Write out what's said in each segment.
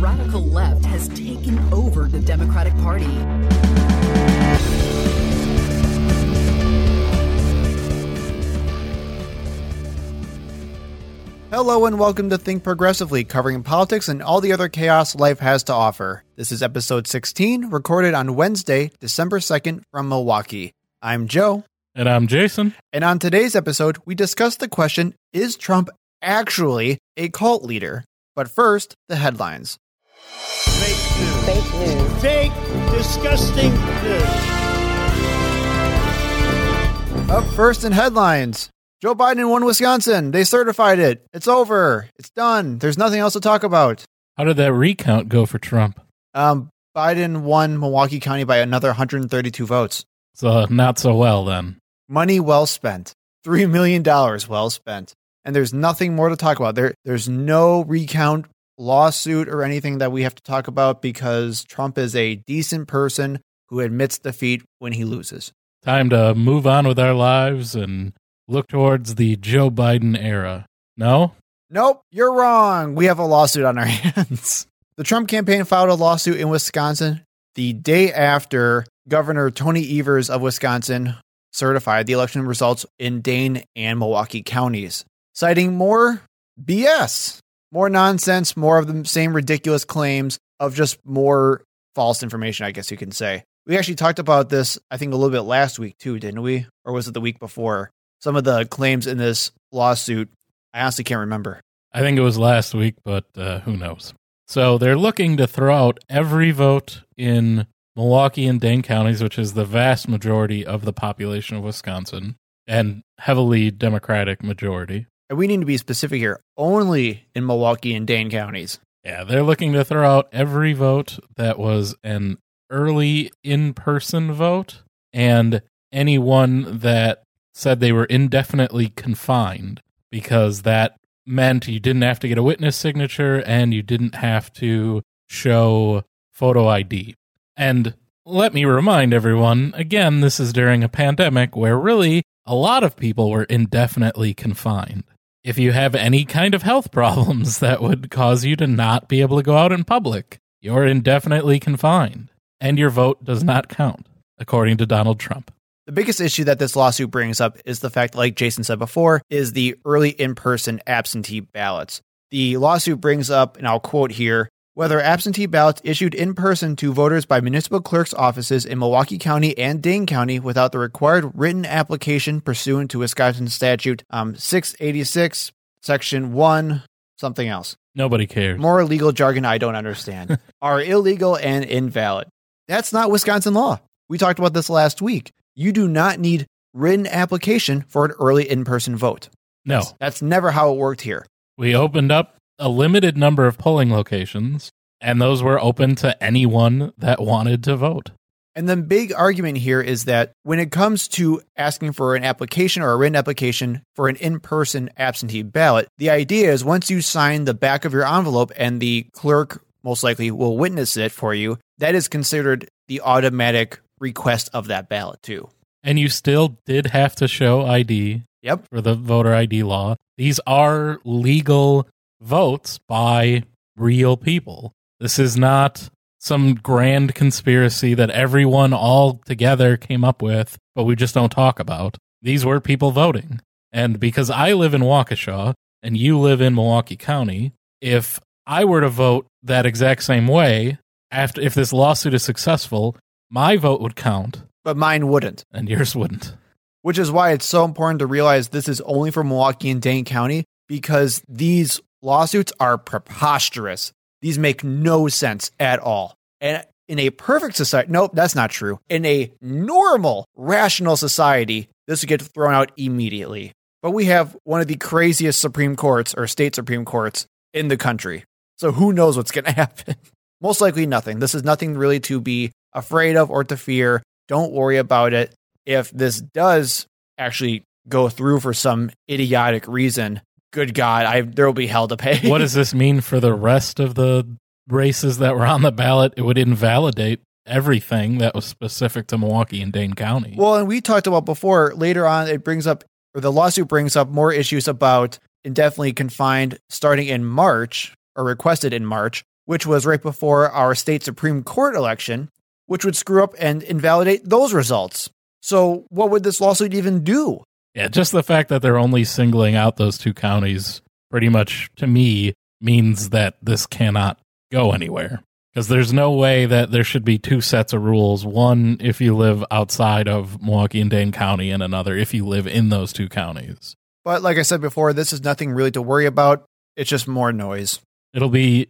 radical left has taken over the Democratic Party. Hello and welcome to Think Progressively, covering politics and all the other chaos life has to offer. This is episode 16, recorded on Wednesday, December 2nd from Milwaukee. I'm Joe. And I'm Jason. And on today's episode, we discuss the question Is Trump actually a cult leader? But first, the headlines. Fake news. Fake news. Fake, disgusting news. Up first in headlines Joe Biden won Wisconsin. They certified it. It's over. It's done. There's nothing else to talk about. How did that recount go for Trump? Um, Biden won Milwaukee County by another 132 votes. So not so well then. Money well spent. $3 million well spent. And there's nothing more to talk about. There, there's no recount lawsuit or anything that we have to talk about because Trump is a decent person who admits defeat when he loses. Time to move on with our lives and look towards the Joe Biden era. No? Nope, you're wrong. We have a lawsuit on our hands. The Trump campaign filed a lawsuit in Wisconsin the day after Governor Tony Evers of Wisconsin certified the election results in Dane and Milwaukee counties, citing more BS, more nonsense, more of the same ridiculous claims of just more false information, I guess you can say. We actually talked about this, I think, a little bit last week too, didn't we? Or was it the week before? Some of the claims in this lawsuit, I honestly can't remember. I think it was last week, but uh, who knows? So they're looking to throw out every vote in Milwaukee and Dane counties, which is the vast majority of the population of Wisconsin and heavily Democratic majority. And we need to be specific here only in Milwaukee and Dane counties. Yeah, they're looking to throw out every vote that was an early in person vote and anyone that said they were indefinitely confined because that meant you didn't have to get a witness signature and you didn't have to show photo ID. And let me remind everyone again, this is during a pandemic where really a lot of people were indefinitely confined. If you have any kind of health problems that would cause you to not be able to go out in public, you're indefinitely confined, and your vote does not count, according to Donald Trump. The biggest issue that this lawsuit brings up is the fact, like Jason said before, is the early in person absentee ballots. The lawsuit brings up, and I'll quote here whether absentee ballots issued in person to voters by municipal clerks' offices in Milwaukee County and Dane County without the required written application pursuant to Wisconsin statute um, 686, section 1, something else. Nobody cares. More legal jargon I don't understand are illegal and invalid. That's not Wisconsin law. We talked about this last week. You do not need written application for an early in person vote. No. That's, that's never how it worked here. We opened up a limited number of polling locations, and those were open to anyone that wanted to vote. And the big argument here is that when it comes to asking for an application or a written application for an in person absentee ballot, the idea is once you sign the back of your envelope and the clerk most likely will witness it for you, that is considered the automatic request of that ballot, too. And you still did have to show ID Yep. for the voter ID law. These are legal votes by real people. This is not some grand conspiracy that everyone all together came up with, but we just don't talk about. These were people voting. And because I live in Waukesha and you live in Milwaukee County, if I were to vote that exact same way, after if this lawsuit is successful, my vote would count But mine wouldn't, and yours wouldn't. which is why it's so important to realize this is only for Milwaukee and Dane County because these lawsuits are preposterous. These make no sense at all. And in a perfect society, nope, that's not true. In a normal, rational society, this would get thrown out immediately. But we have one of the craziest Supreme Courts or state Supreme Courts in the country. So who knows what's going to happen? Most likely nothing. This is nothing really to be afraid of or to fear. Don't worry about it. If this does actually go through for some idiotic reason, good God, I there will be hell to pay. what does this mean for the rest of the races that were on the ballot? It would invalidate everything that was specific to Milwaukee and Dane County. Well, and we talked about before, later on, it brings up, or the lawsuit brings up more issues about indefinitely confined starting in March or requested in March, which was right before our state Supreme Court election, which would screw up and invalidate those results. So, what would this lawsuit even do? Yeah, just the fact that they're only singling out those two counties pretty much to me means that this cannot go anywhere. Because there's no way that there should be two sets of rules one if you live outside of Milwaukee and Dane County, and another if you live in those two counties. But like I said before, this is nothing really to worry about. It's just more noise. It'll be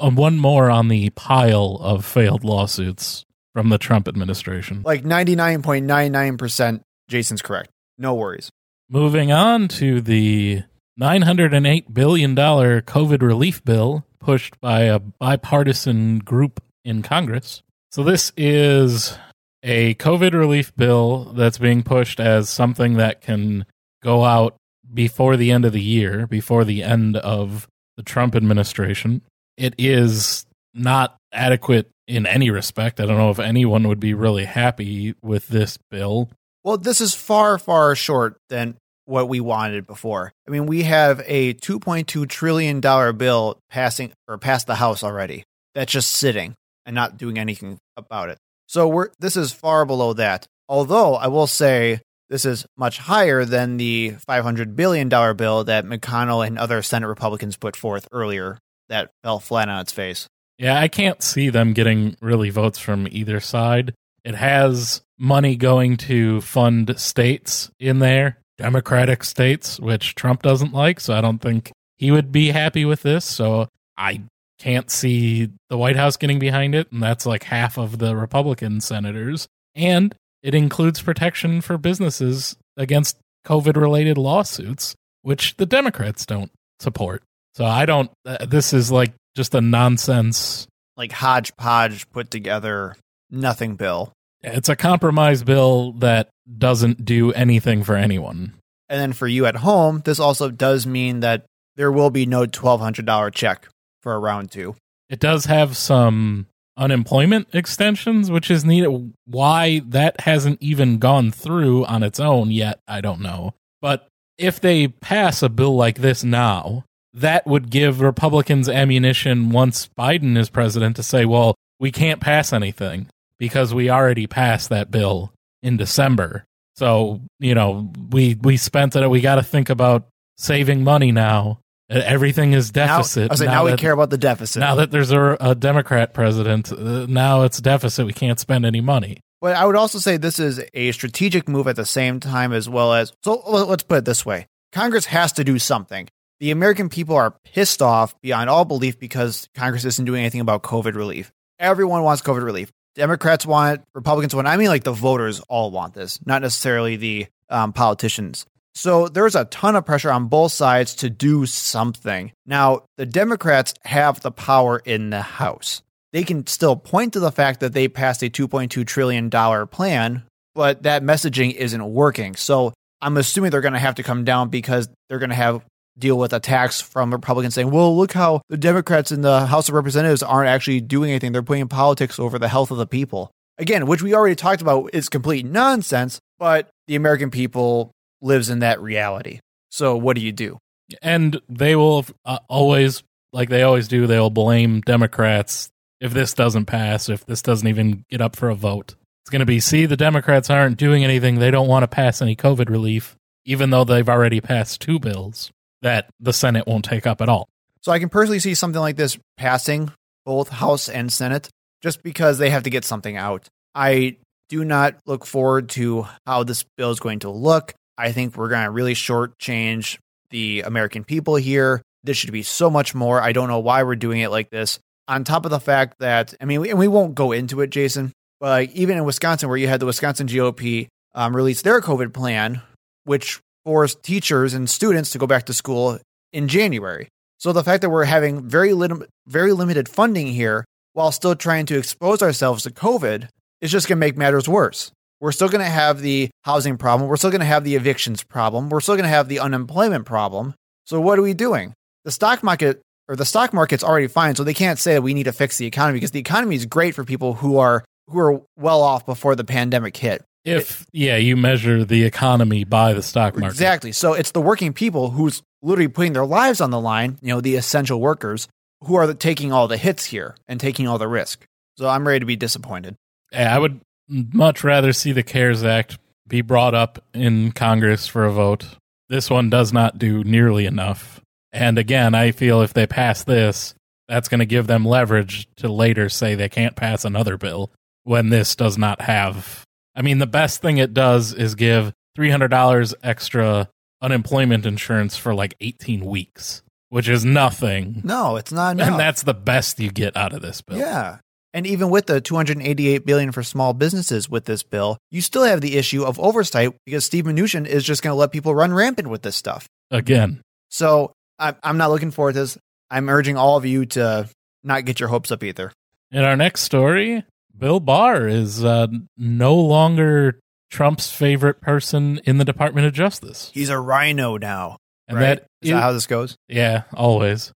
uh, one more on the pile of failed lawsuits from the Trump administration. Like 99.99%, Jason's correct. No worries. Moving on to the $908 billion COVID relief bill pushed by a bipartisan group in Congress. So, this is a COVID relief bill that's being pushed as something that can go out before the end of the year, before the end of the Trump administration. It is not adequate in any respect. I don't know if anyone would be really happy with this bill. Well, this is far, far short than what we wanted before. I mean, we have a $2.2 trillion bill passing or past the House already that's just sitting and not doing anything about it. So we're this is far below that. Although I will say this is much higher than the $500 billion bill that McConnell and other Senate Republicans put forth earlier that fell flat on its face. Yeah, I can't see them getting really votes from either side. It has money going to fund states in there, Democratic states, which Trump doesn't like. So I don't think he would be happy with this. So I can't see the White House getting behind it. And that's like half of the Republican senators. And it includes protection for businesses against COVID related lawsuits, which the Democrats don't support. So I don't, uh, this is like just a nonsense. Like hodgepodge put together nothing bill. It's a compromise bill that doesn't do anything for anyone. And then for you at home, this also does mean that there will be no $1,200 check for a round two. It does have some unemployment extensions, which is needed. Why that hasn't even gone through on its own yet, I don't know. But if they pass a bill like this now, that would give Republicans ammunition once Biden is president to say, well, we can't pass anything because we already passed that bill in December. So, you know, we we spent it. We got to think about saving money now. Everything is deficit. Now, I was like, now, now we that, care about the deficit. Now that there's a, a Democrat president, uh, now it's deficit. We can't spend any money. But I would also say this is a strategic move at the same time, as well as. So let's put it this way Congress has to do something. The American people are pissed off beyond all belief because Congress isn't doing anything about COVID relief. Everyone wants COVID relief. Democrats want Republicans want. I mean, like the voters all want this, not necessarily the um, politicians. So there's a ton of pressure on both sides to do something. Now, the Democrats have the power in the House. They can still point to the fact that they passed a $2.2 trillion plan, but that messaging isn't working. So I'm assuming they're going to have to come down because they're going to have deal with attacks from Republicans saying, well, look how the Democrats in the House of Representatives aren't actually doing anything. They're putting politics over the health of the people. Again, which we already talked about is complete nonsense, but the American people lives in that reality. So what do you do? And they will uh, always, like they always do, they'll blame Democrats if this doesn't pass, if this doesn't even get up for a vote. It's going to be, see, the Democrats aren't doing anything. They don't want to pass any COVID relief, even though they've already passed two bills that the Senate won't take up at all. So I can personally see something like this passing both House and Senate just because they have to get something out. I do not look forward to how this bill is going to look. I think we're going to really shortchange the American people here. This should be so much more. I don't know why we're doing it like this. On top of the fact that, I mean, and we won't go into it, Jason, but even in Wisconsin, where you had the Wisconsin GOP um, release their COVID plan, which forced teachers and students to go back to school in January. So the fact that we're having very little, very limited funding here while still trying to expose ourselves to COVID is just going to make matters worse. We're still going to have the housing problem. We're still going to have the evictions problem. We're still going to have the unemployment problem. So what are we doing? The stock market or the stock market's already fine, so they can't say that we need to fix the economy because the economy is great for people who are who are well off before the pandemic hit. If yeah, you measure the economy by the stock market. Exactly. So it's the working people who's literally putting their lives on the line, you know, the essential workers who are the, taking all the hits here and taking all the risk. So I'm ready to be disappointed. Yeah, I would much rather see the CARES Act be brought up in Congress for a vote. This one does not do nearly enough. And again, I feel if they pass this, that's going to give them leverage to later say they can't pass another bill when this does not have. I mean, the best thing it does is give $300 extra unemployment insurance for like 18 weeks, which is nothing. No, it's not. No. And that's the best you get out of this bill. Yeah. And even with the 288 billion for small businesses with this bill, you still have the issue of oversight because Steve Mnuchin is just going to let people run rampant with this stuff. Again, So I, I'm not looking forward to this. I'm urging all of you to not get your hopes up either. In our next story, Bill Barr is uh, no longer Trump's favorite person in the Department of Justice. He's a RINO now. And right? that is that how this goes? yeah, always.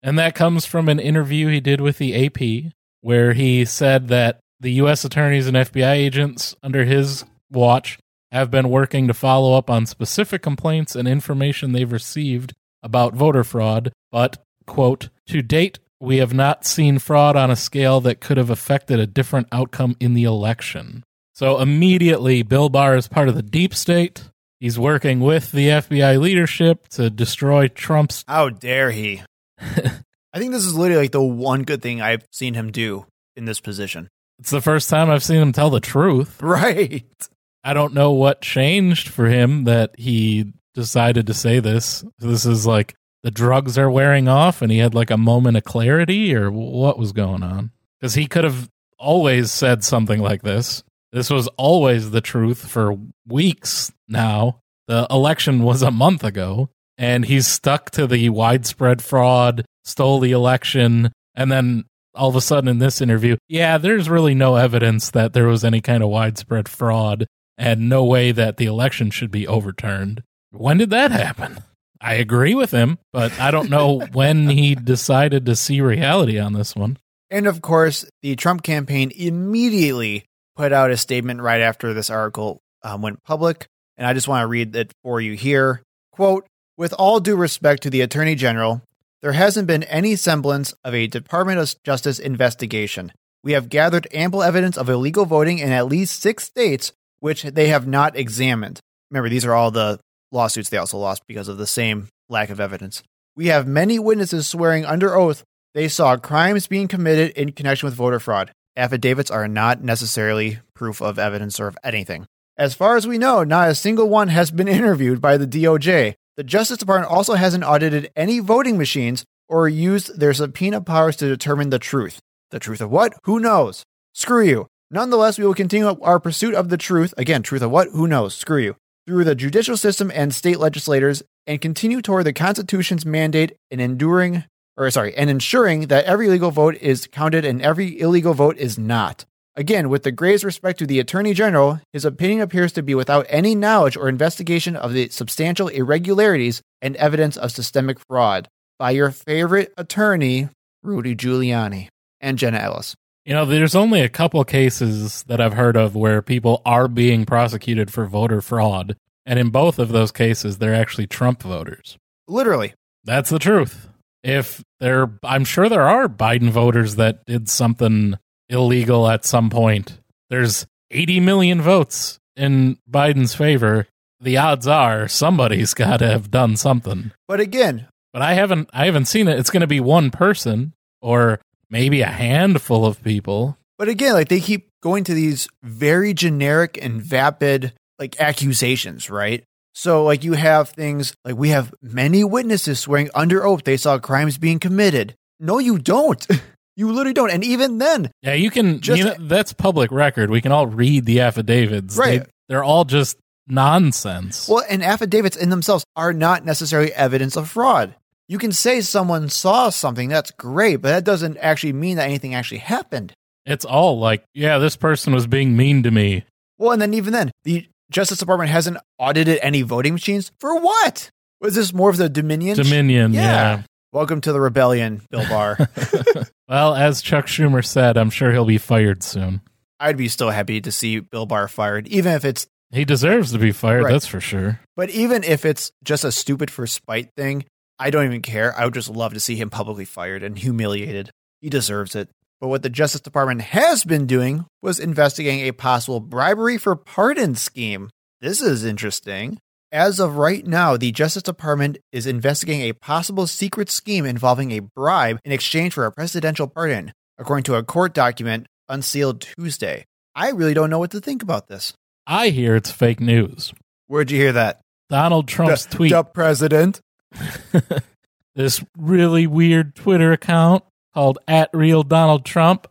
And that comes from an interview he did with the AP where he said that the US attorneys and FBI agents under his watch have been working to follow up on specific complaints and information they've received about voter fraud, but quote, to date we have not seen fraud on a scale that could have affected a different outcome in the election. So immediately, Bill Barr is part of the deep state. He's working with the FBI leadership to destroy Trump's. How dare he? I think this is literally like the one good thing I've seen him do in this position. It's the first time I've seen him tell the truth. Right. I don't know what changed for him that he decided to say this. This is like the drugs are wearing off and he had like a moment of clarity or what was going on? Because he could have always said something like this. This was always the truth for weeks now. The election was a month ago and he's stuck to the widespread fraud, stole the election, and then all of a sudden in this interview, yeah, there's really no evidence that there was any kind of widespread fraud and no way that the election should be overturned. When did that happen? I agree with him, but I don't know when he decided to see reality on this one. And of course, the Trump campaign immediately put out a statement right after this article um, went public. And I just want to read it for you here. Quote With all due respect to the Attorney General, there hasn't been any semblance of a Department of Justice investigation. We have gathered ample evidence of illegal voting in at least six states, which they have not examined. Remember, these are all the lawsuits they also lost because of the same lack of evidence. We have many witnesses swearing under oath they saw crimes being committed in connection with voter fraud. Affidavits are not necessarily proof of evidence or of anything. As far as we know, not a single one has been interviewed by the DOJ. The Justice Department also hasn't audited any voting machines or used their subpoena powers to determine the truth. The truth of what? Who knows? Screw you. Nonetheless, we will continue our pursuit of the truth. Again, truth of what? Who knows? Screw you. Through the judicial system and state legislators and continue toward the Constitution's mandate in enduring or sorry, and ensuring that every legal vote is counted and every illegal vote is not. Again, with the greatest respect to the Attorney General, his opinion appears to be without any knowledge or investigation of the substantial irregularities and evidence of systemic fraud by your favorite attorney, Rudy Giuliani and Jenna Ellis. You know, there's only a couple cases that I've heard of where people are being prosecuted for voter fraud. And in both of those cases, they're actually Trump voters. Literally. That's the truth. If there, I'm sure there are Biden voters that did something illegal at some point. There's 80 million votes in Biden's favor. The odds are somebody's got to have done something. But again, But I haven't, I haven't seen it. It's going to be one person or maybe a handful of people. But again, like they keep going to these very generic and vapid like accusations, right? So like you have things like we have many witnesses swearing under oath they saw crimes being committed. No, you don't. you literally don't. And even then, Yeah, you can. Just- you know, that's public record. We can all read the affidavits. Right. They, they're all just nonsense. well, and affidavits in themselves are not necessarily evidence of fraud. You can say someone saw something, that's great, but that doesn't actually mean that anything actually happened. it's all like, yeah, this person was being mean to me. Well, and then even then, the Justice Department hasn't audited any voting machines for what? Was this more of the Dominion? Dominion. Yeah. Yeah. Welcome to the rebellion, Bill Barr. Well, as Chuck Schumer said, I'm sure he'll be fired soon. I'd be still happy to see Bill Barr fired, even if it's, He deserves to be fired. Right. That's for sure. but even if it's just a stupid for spite thing, I don't even care. I would just love to see him publicly fired and humiliated. He deserves it. But what the Justice Department has been doing was investigating a possible bribery for pardon scheme. This is interesting. As of right now, the Justice Department is investigating a possible secret scheme involving a bribe in exchange for a presidential pardon, according to a court document unsealed Tuesday. I really don't know what to think about this. I hear it's fake news. Where'd you hear that? Donald Trump's The- tweet. The president. this really weird Twitter account called at real Donald Trump.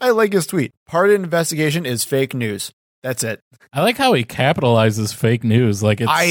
I like his tweet. Part of investigation is fake news. That's it. I like how he capitalizes fake news like it's I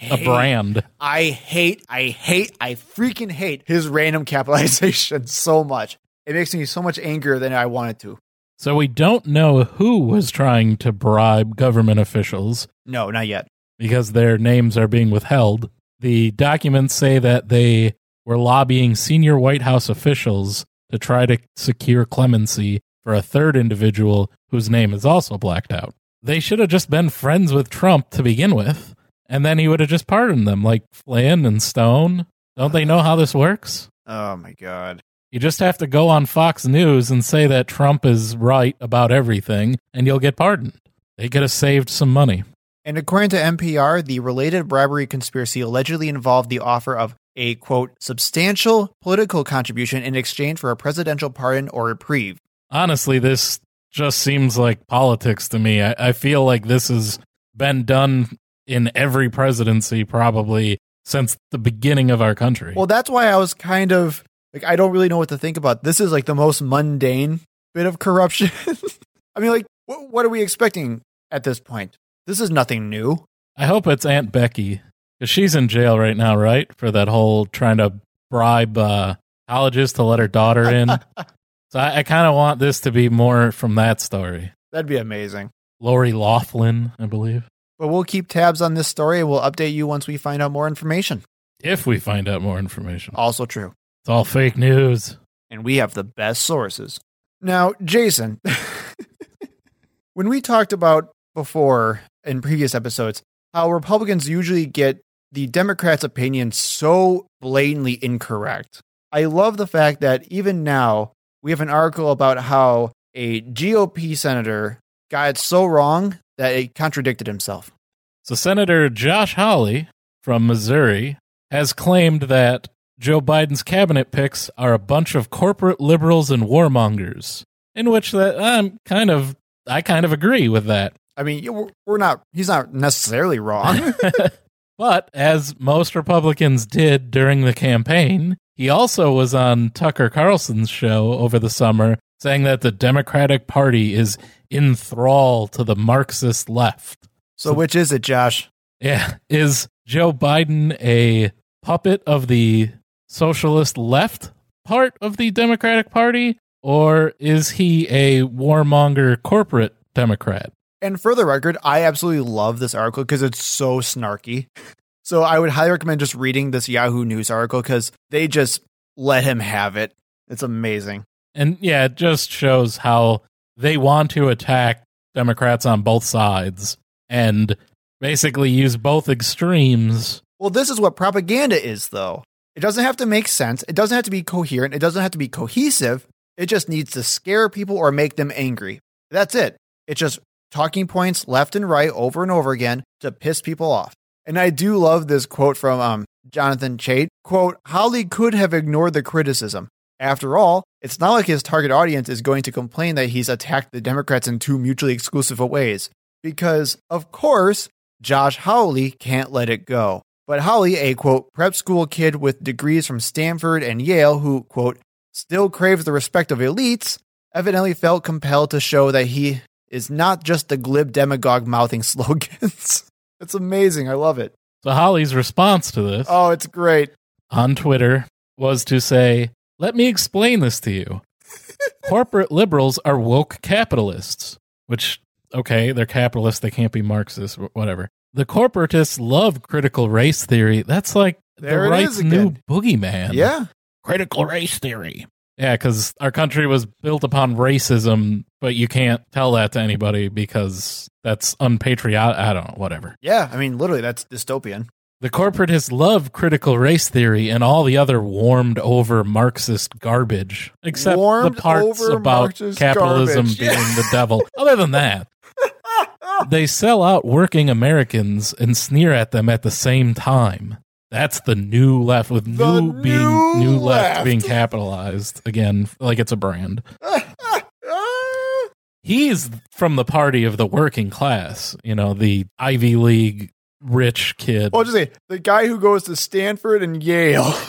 a hate- brand. I hate, I hate, I freaking hate his random capitalization so much. It makes me so much angrier than I wanted to. So we don't know who was trying to bribe government officials No, not yet. because their names are being withheld. The documents say that they were lobbying senior White House officials to try to secure clemency for a third individual whose name is also blacked out. They should have just been friends with Trump to begin with, and then he would have just pardoned them, like Flynn and Stone. Don't they know how this works? Oh my god. You just have to go on Fox News and say that Trump is right about everything, and you'll get pardoned. They could have saved some money. And according to NPR, the related bribery conspiracy allegedly involved the offer of a quote substantial political contribution in exchange for a presidential pardon or reprieve. honestly, this just seems like politics to me. I, I feel like this has been done in every presidency probably since the beginning of our country. Well, that's why I was kind of like I don't really know what to think about. This is like the most mundane bit of corruption. I mean, like what, what are we expecting at this point? This is nothing new. I hope it's Aunt Becky because she's in jail right now, right? For that whole trying to bribe uh, colleges to let her daughter in. so I, I kind of want this to be more from that story. That'd be amazing. Lori Loughlin, I believe. But we'll keep tabs on this story and we'll update you once we find out more information. If we find out more information, Also true. it's all fake news. and we have the best sources. Now, Jason, when we talked about before in previous episodes how Republicans usually get the Democrats' opinion so blatantly incorrect, I love the fact that even now we have an article about how a GOP senator got it so wrong that it contradicted himself. So, Senator Josh Hawley from Missouri has claimed that Joe Biden's cabinet picks are a bunch of corporate liberals and warmongers. In which that I'm kind of, I kind of agree with that. I mean, we're- not, he's not necessarily wrong. but as most Republicans did during the campaign, he also was on Tucker Carlson's show over the summer saying that the Democratic Party is in thrall to the Marxist left. so, which is it, Josh? Yeah. Is Joe Biden a puppet of the socialist left part of the Democratic Party? Or is he a warmonger corporate Democrat? And for the record, I absolutely love this article because it's so snarky. So I would highly recommend just reading this Yahoo News article because they just let him have it. It's amazing. And yeah, it just shows how they want to attack Democrats on both sides and basically use both extremes. Well, this is what propaganda is, though. It doesn't have to make sense. It doesn't have to be coherent. It doesn't have to be cohesive. It just needs to scare people or make them angry. That's it. It's just talking points left and right over and over again to piss people off. And I do love this quote from um, Jonathan Chait. Quote, Hawley could have ignored the criticism. After all, it's not like his target audience is going to complain that he's attacked the Democrats in two mutually exclusive ways. Because, of course, Josh Hawley can't let it go. But Hawley, a quote, prep school kid with degrees from Stanford and Yale who, quote, still craves the respect of elites, evidently felt compelled to show that he is not just the glib demagogue mouthing slogans. it's amazing. I love it. So Hawley's response to this Oh, it's great. on Twitter was to say, Let me explain this to you. Corporate liberals are woke capitalists, which, okay, they're capitalists. They can't be Marxists, wh- whatever. The corporatists love critical race theory. That's like There the right's is new again. boogeyman. Yeah. critical race theory. Yeah, because our country was built upon racism, but you can't tell that to anybody because that's unpatriotic. I don't know, whatever. Yeah. I mean, literally, that's dystopian. The corporatists love critical race theory and all the other warmed over Marxist garbage, except Warmed the parts about Marxist capitalism garbage. being the devil. Other than that, they sell out working Americans and sneer at them at the same time. That's the new left, with The new being new new left, left. being capitalized again, like it's a brand. He's from the party of the working class, you know, the Ivy League rich kid. Well, just say the guy who goes to Stanford and Yale.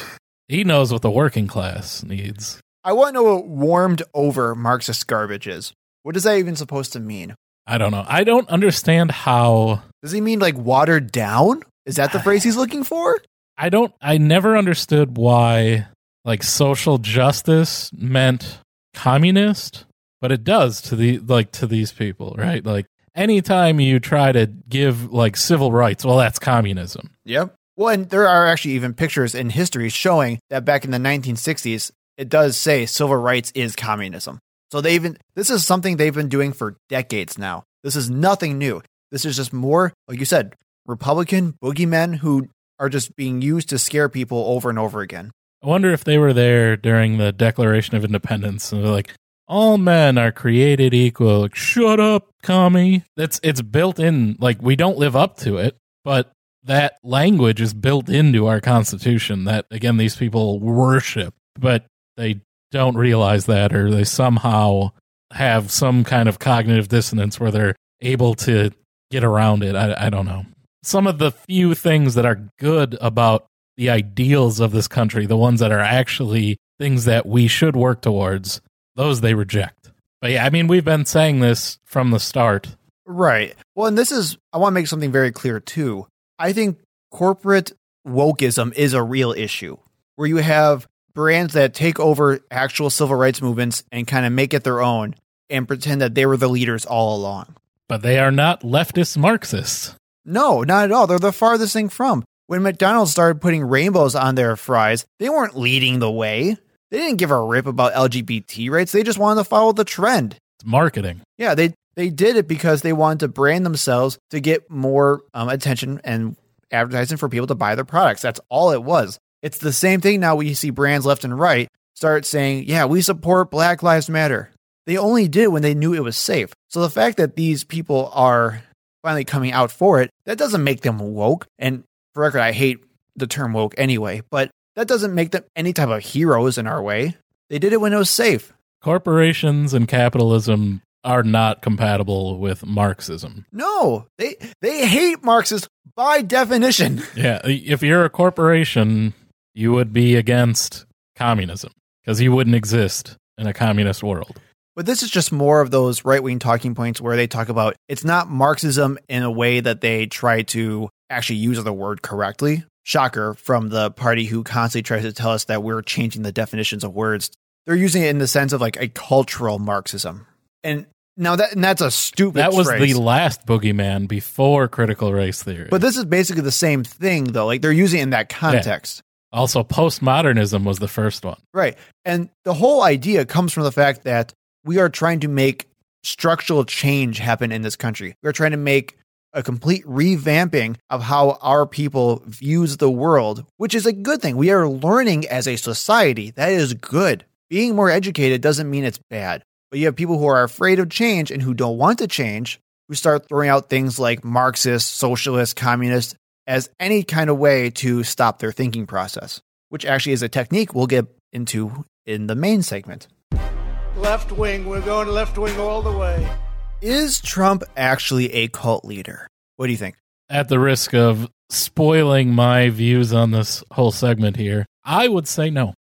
He knows what the working class needs. I want to know what warmed over Marxist garbage is. What is that even supposed to mean? I don't know. I don't understand how. Does he mean like watered down? Is that the phrase he's looking for? I don't. I never understood why like social justice meant communist, but it does to the like to these people, right? Like anytime you try to give like civil rights, well, that's communism. Yep. Well, and there are actually even pictures in history showing that back in the 1960s, it does say civil rights is communism. So they even this is something they've been doing for decades now. This is nothing new. This is just more, like you said, Republican boogeymen who are just being used to scare people over and over again. I wonder if they were there during the Declaration of Independence and they're like, all men are created equal. Like, Shut up, commie. That's it's built in. Like we don't live up to it, but that language is built into our Constitution. That again, these people worship, but they don't realize that, or they somehow have some kind of cognitive dissonance where they're able to get around it. I, I don't know. Some of the few things that are good about the ideals of this country, the ones that are actually things that we should work towards, those they reject. But yeah, I mean, we've been saying this from the start. Right. Well, and this is, I want to make something very clear too. I think corporate wokeism is a real issue where you have brands that take over actual civil rights movements and kind of make it their own and pretend that they were the leaders all along. But they are not leftist Marxists. No, not at all. They're the farthest thing from. When McDonald's started putting rainbows on their fries, they weren't leading the way. They didn't give a rip about LGBT rights. They just wanted to follow the trend. It's marketing. Yeah, they they did it because they wanted to brand themselves to get more um, attention and advertising for people to buy their products. That's all it was. It's the same thing now. We see brands left and right start saying, "Yeah, we support Black Lives Matter." They only did it when they knew it was safe. So the fact that these people are finally coming out for it, that doesn't make them woke. And for record, I hate the term woke anyway, but that doesn't make them any type of heroes in our way. They did it when it was safe. Corporations and capitalism are not compatible with Marxism. No, they they hate Marxists by definition. Yeah, if you're a corporation, you would be against communism because you wouldn't exist in a communist world. But this is just more of those right wing talking points where they talk about it's not Marxism in a way that they try to actually use the word correctly. Shocker from the party who constantly tries to tell us that we're changing the definitions of words. They're using it in the sense of like a cultural Marxism. And now that and that's a stupid That was phrase. the last boogeyman before critical race theory. But this is basically the same thing though. Like they're using it in that context. also, postmodernism was the first one. Right. And the whole idea comes from the fact that we are trying to make structural change happen in this country. We're trying to make a complete revamping of how our people views the world, which is a good thing. We are learning as a society. That is good. Being more educated doesn't mean it's bad. But you have people who are afraid of change and who don't want to change, who start throwing out things like Marxist, socialist, communist as any kind of way to stop their thinking process, which actually is a technique we'll get into in the main segment. Left wing, we're going left wing all the way. Is Trump actually a cult leader? What do you think? At the risk of spoiling my views on this whole segment here, I would say no.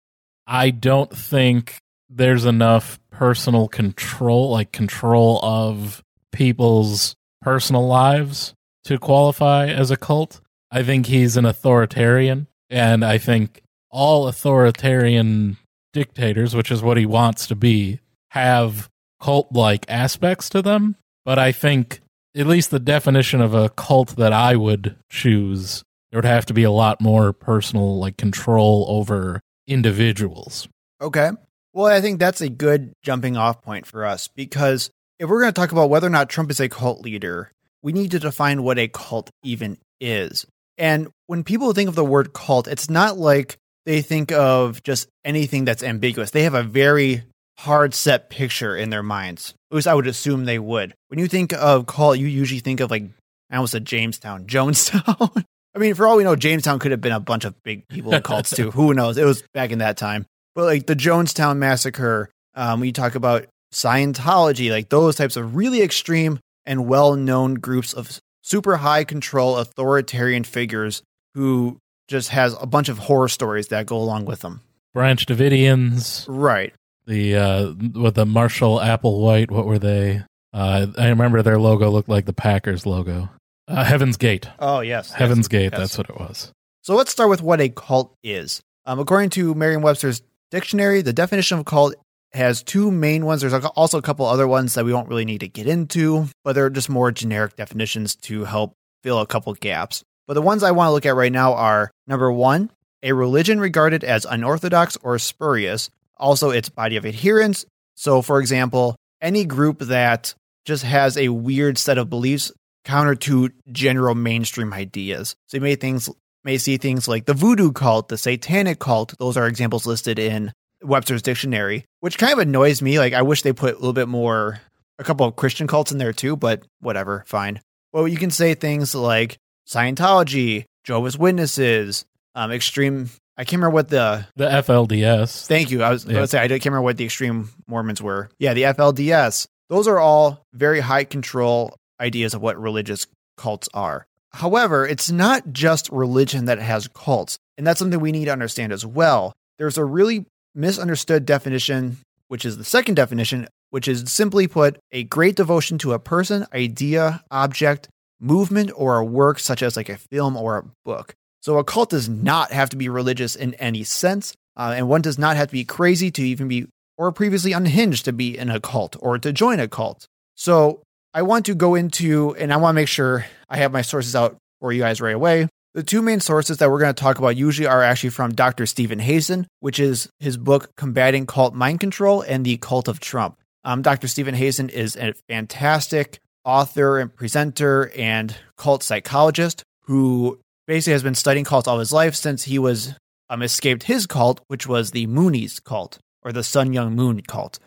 I don't think there's enough personal control, like control of people's personal lives to qualify as a cult. I think he's an authoritarian, and I think all authoritarian dictators, which is what he wants to be, have cult like aspects to them. But I think at least the definition of a cult that I would choose, there would have to be a lot more personal like control over individuals. Okay. Well, I think that's a good jumping off point for us because if we're going to talk about whether or not Trump is a cult leader, we need to define what a cult even is. And when people think of the word cult, it's not like they think of just anything that's ambiguous. They have a very hard set picture in their minds. At least I would assume they would. When you think of cult, you usually think of like I almost said Jamestown, Jonestown. I mean, for all we know, Jamestown could have been a bunch of big people in cults too. Who knows? It was back in that time. But like the Jonestown massacre, um, when you talk about Scientology, like those types of really extreme and well known groups of super high control authoritarian figures who just has a bunch of horror stories that go along with them. Branch Davidians, Right. The uh, with the Marshall Applewhite. What were they? Uh, I remember their logo looked like the Packers logo. Uh, Heaven's Gate. Oh, yes. Heaven's Gate. yes. That's what it was. So let's start with what a cult is. Um, according to Merriam Webster's dictionary, the definition of cult has two main ones. There's also a couple other ones that we don't really need to get into, but they're just more generic definitions to help fill a couple gaps. But the ones I want to look at right now are number one, a religion regarded as unorthodox or spurious, also its body of adherents. So, for example, any group that just has a weird set of beliefs counter to general mainstream ideas. So you may things may see things like the voodoo cult, the satanic cult. Those are examples listed in Webster's dictionary, which kind of annoys me. Like I wish they put a little bit more a couple of Christian cults in there too, but whatever, fine. Well, you can say things like Scientology, Jehovah's Witnesses, um, extreme. I can't remember what the. The FLDS. Thank you. I was Yeah. going to say I can't remember what the extreme Mormons were. Yeah, the FLDS. Those are all very high control ideas of what religious cults are. However, it's not just religion that has cults, and that's something we need to understand as well. There's a really misunderstood definition, which is the second definition, which is simply put a great devotion to a person, idea, object, movement, or a work such as like a film or a book. So a cult does not have to be religious in any sense, uh, and one does not have to be crazy to even be or previously unhinged to be in a cult or to join a cult. So I want to go into, and I want to make sure I have my sources out for you guys right away. The two main sources that we're going to talk about usually are actually from Dr. Steven Hassan, which is his book Combating Cult Mind Control and the Cult of Trump. Um, Dr. Steven Hassan is a fantastic author and presenter and cult psychologist who basically has been studying cults all his life since he was um, escaped his cult, which was the Moonies cult or the Sun Myung Moon cult.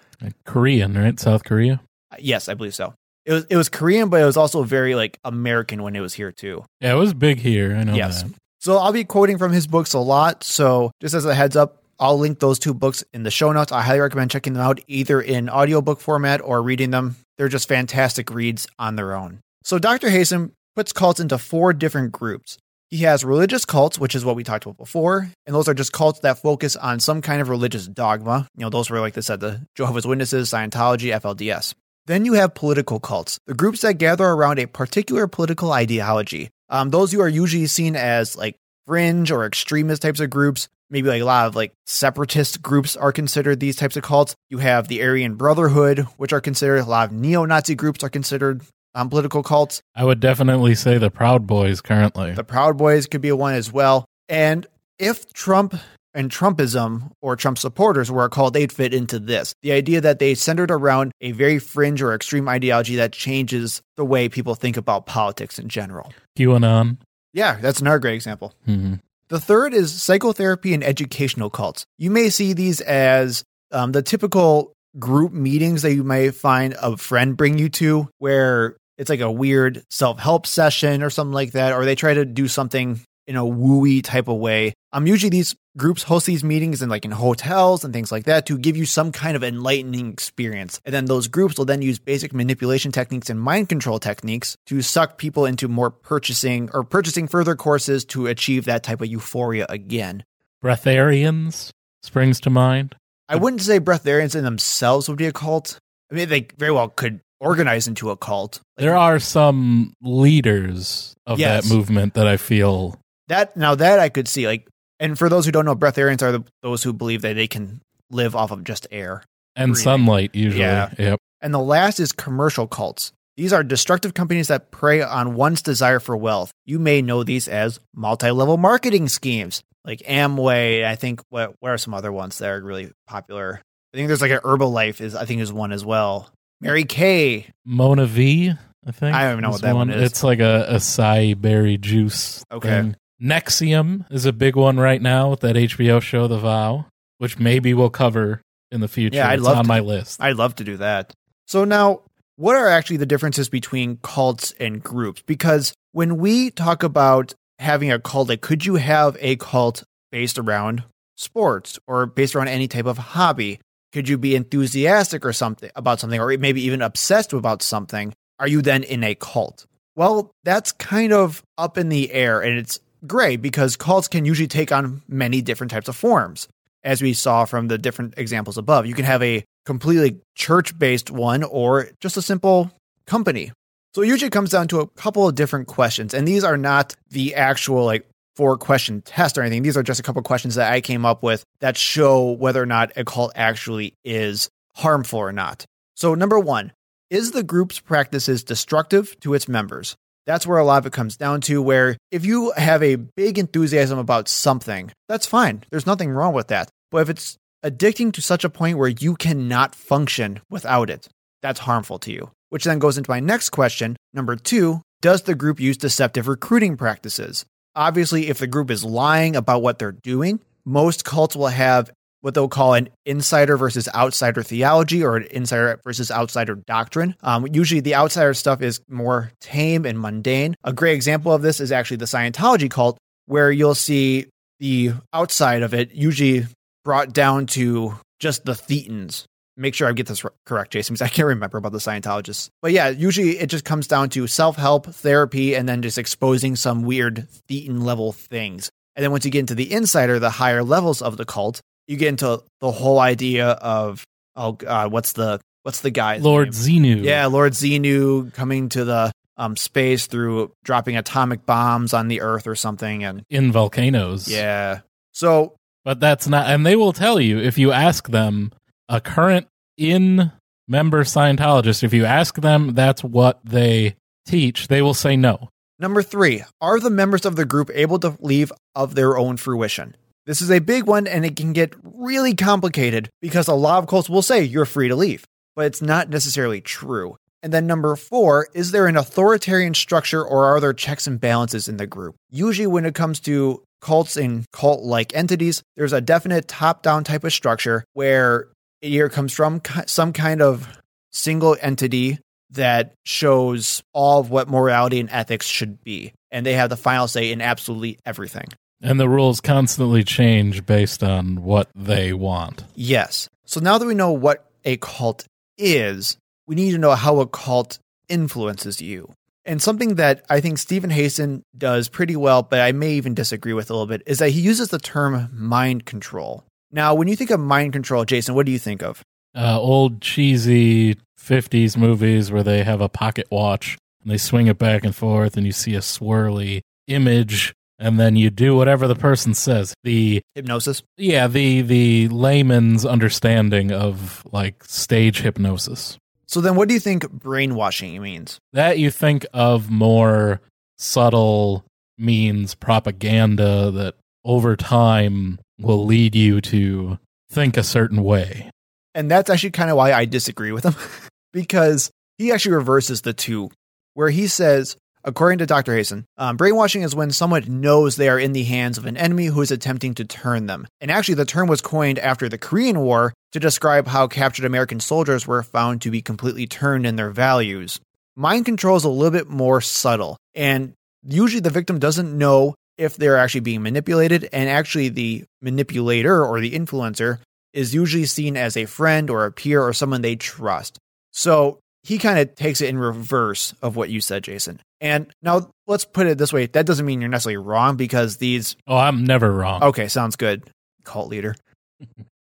Korean, right? South Korea. Yes, I believe so. It was it was Korean, but it was also very like American when it was here too. Yeah, it was big here. I know Yes. that. So I'll be quoting from his books a lot. So just as a heads up, I'll link those two books in the show notes. I highly recommend checking them out either in audiobook format or reading them. They're just fantastic reads on their own. So Dr. Hassan puts cults into four different groups. He has religious cults, which is what we talked about before, and those are just cults that focus on some kind of religious dogma. You know, those were like I said, the Jehovah's Witnesses, Scientology, FLDS. Then you have political cults, the groups that gather around a particular political ideology. Um, those who are usually seen as like fringe or extremist types of groups. Maybe like a lot of like separatist groups are considered these types of cults. You have the Aryan Brotherhood, which are considered a lot of neo-Nazi groups are considered um, political cults. I would definitely say the Proud Boys currently. The Proud Boys could be a one as well. And if Trump and Trumpism or Trump supporters were a cult, they'd fit into this. The idea that they centered around a very fringe or extreme ideology that changes the way people think about politics in general. QAnon. Yeah, that's another great example. hmm The third is psychotherapy and educational cults. You may see these as um, the typical group meetings that you may find a friend bring you to, where it's like a weird self help session or something like that, or they try to do something in a wooey type of way. Um, usually these groups host these meetings in like in hotels and things like that to give you some kind of enlightening experience. And then those groups will then use basic manipulation techniques and mind control techniques to suck people into more purchasing or purchasing further courses to achieve that type of euphoria again. Breatharians springs to mind. I wouldn't say breatharians in themselves would be a cult. I mean, they very well could organize into a cult. Like, There are some leaders of Yes. that movement that I feel. that now that I could see like, and for those who don't know, breatharians are the, those who believe that they can live off of just air. And Breathing. sunlight usually. Yeah. Yep. And the last is commercial cults. These are destructive companies that prey on one's desire for wealth. You may know these as multi-level marketing schemes, like Amway. I think what what are some other ones that are really popular? I think there's like an Herbalife is I think is one as well. Mary Kay. MonaVie. I think. I don't even know what that one is. It's like a acai berry juice. Okay. thing. NXIVM is a big one right now with that HBO show, The Vow, which maybe we'll cover in the future. Yeah, it's love on to. my list. I'd love to do that. So now, what are actually the differences between cults and groups? Because when we talk about having a cult, like could you have a cult based around sports or based around any type of hobby? Could you be enthusiastic or something about something, or maybe even obsessed about something? Are you then in a cult? Well, that's kind of up in the air, and it's gray because cults can usually take on many different types of forms as we saw from the different examples above. You can have a completely church based one or just a simple company. So it usually comes down to a couple of different questions. And these are not the actual like four question test or anything. These are just a couple questions that I came up with that show whether or not a cult actually is harmful or not. So, number one, is the group's practices destructive to its members? That's where a lot of it comes down to. Where if you have a big enthusiasm about something, that's fine. There's nothing wrong with that. But if it's addicting to such a point where you cannot function without it, that's harmful to you. Which then goes into my next question. Number two, does the group use deceptive recruiting practices? Obviously, if the group is lying about what they're doing, most cults will have what they'll call an insider versus outsider theology or an insider versus outsider doctrine. Um, usually, the outsider stuff is more tame and mundane. A great example of this is actually the Scientology cult, where you'll see the outside of it usually brought down to just the Thetans. Make sure I get this correct, Jason, because I can't remember about the Scientologists. But yeah, usually it just comes down to self help, therapy, and then just exposing some weird Thetan level things. And then once you get into the insider, the higher levels of the cult, you get into the whole idea of oh god, what's the what's the guy? Lord Xenu. Yeah, Lord Xenu coming to the um, space through dropping atomic bombs on the Earth or something, and In volcanoes. yeah. So But that's not, and they will tell you if you ask them, a current in member Scientologist, if you ask them that's what they teach, they will say no. Number three, are the members of the group able to leave of their own fruition? This is a big one and it can get really complicated because a lot of cults will say you're free to leave, but it's not necessarily true. And then number four, is there an authoritarian structure or are there checks and balances in the group? Usually, when it comes to cults and cult like entities, there's a definite top down type of structure where it either comes from some kind of single entity that shows all of what morality and ethics should be. And they have the final say in absolutely everything. And the rules constantly change based on what they want. Yes. So now that we know what a cult is, we need to know how a cult influences you. And something that I think Steven Hassan does pretty well, but I may even disagree with a little bit, is that he uses the term mind control. Now, when you think of mind control, Jason, what do you think of? Uh, old cheesy 50s movies where they have a pocket watch and they swing it back and forth and you see a swirly image and then you do whatever the person says. The Hypnosis? yeah, the the layman's understanding of like stage hypnosis. So then what do you think brainwashing means? That you think of more subtle means propaganda that over time will lead you to think a certain way. And that's actually kind of why I disagree with him because he actually reverses the two, where he says, according to Dr. Hassan, um, brainwashing is when someone knows they are in the hands of an enemy who is attempting to turn them. And actually, the term was coined after the Korean War to describe how captured American soldiers were found to be completely turned in their values. Mind control is a little bit more subtle, and usually the victim doesn't know if they're actually being manipulated, and actually, the manipulator or the influencer is usually seen as a friend or a peer or someone they trust. So he kind of takes it in reverse of what you said, Jason. And now let's put it this way that doesn't mean you're necessarily wrong because these. Oh, I'm never wrong. Okay, sounds good, cult leader.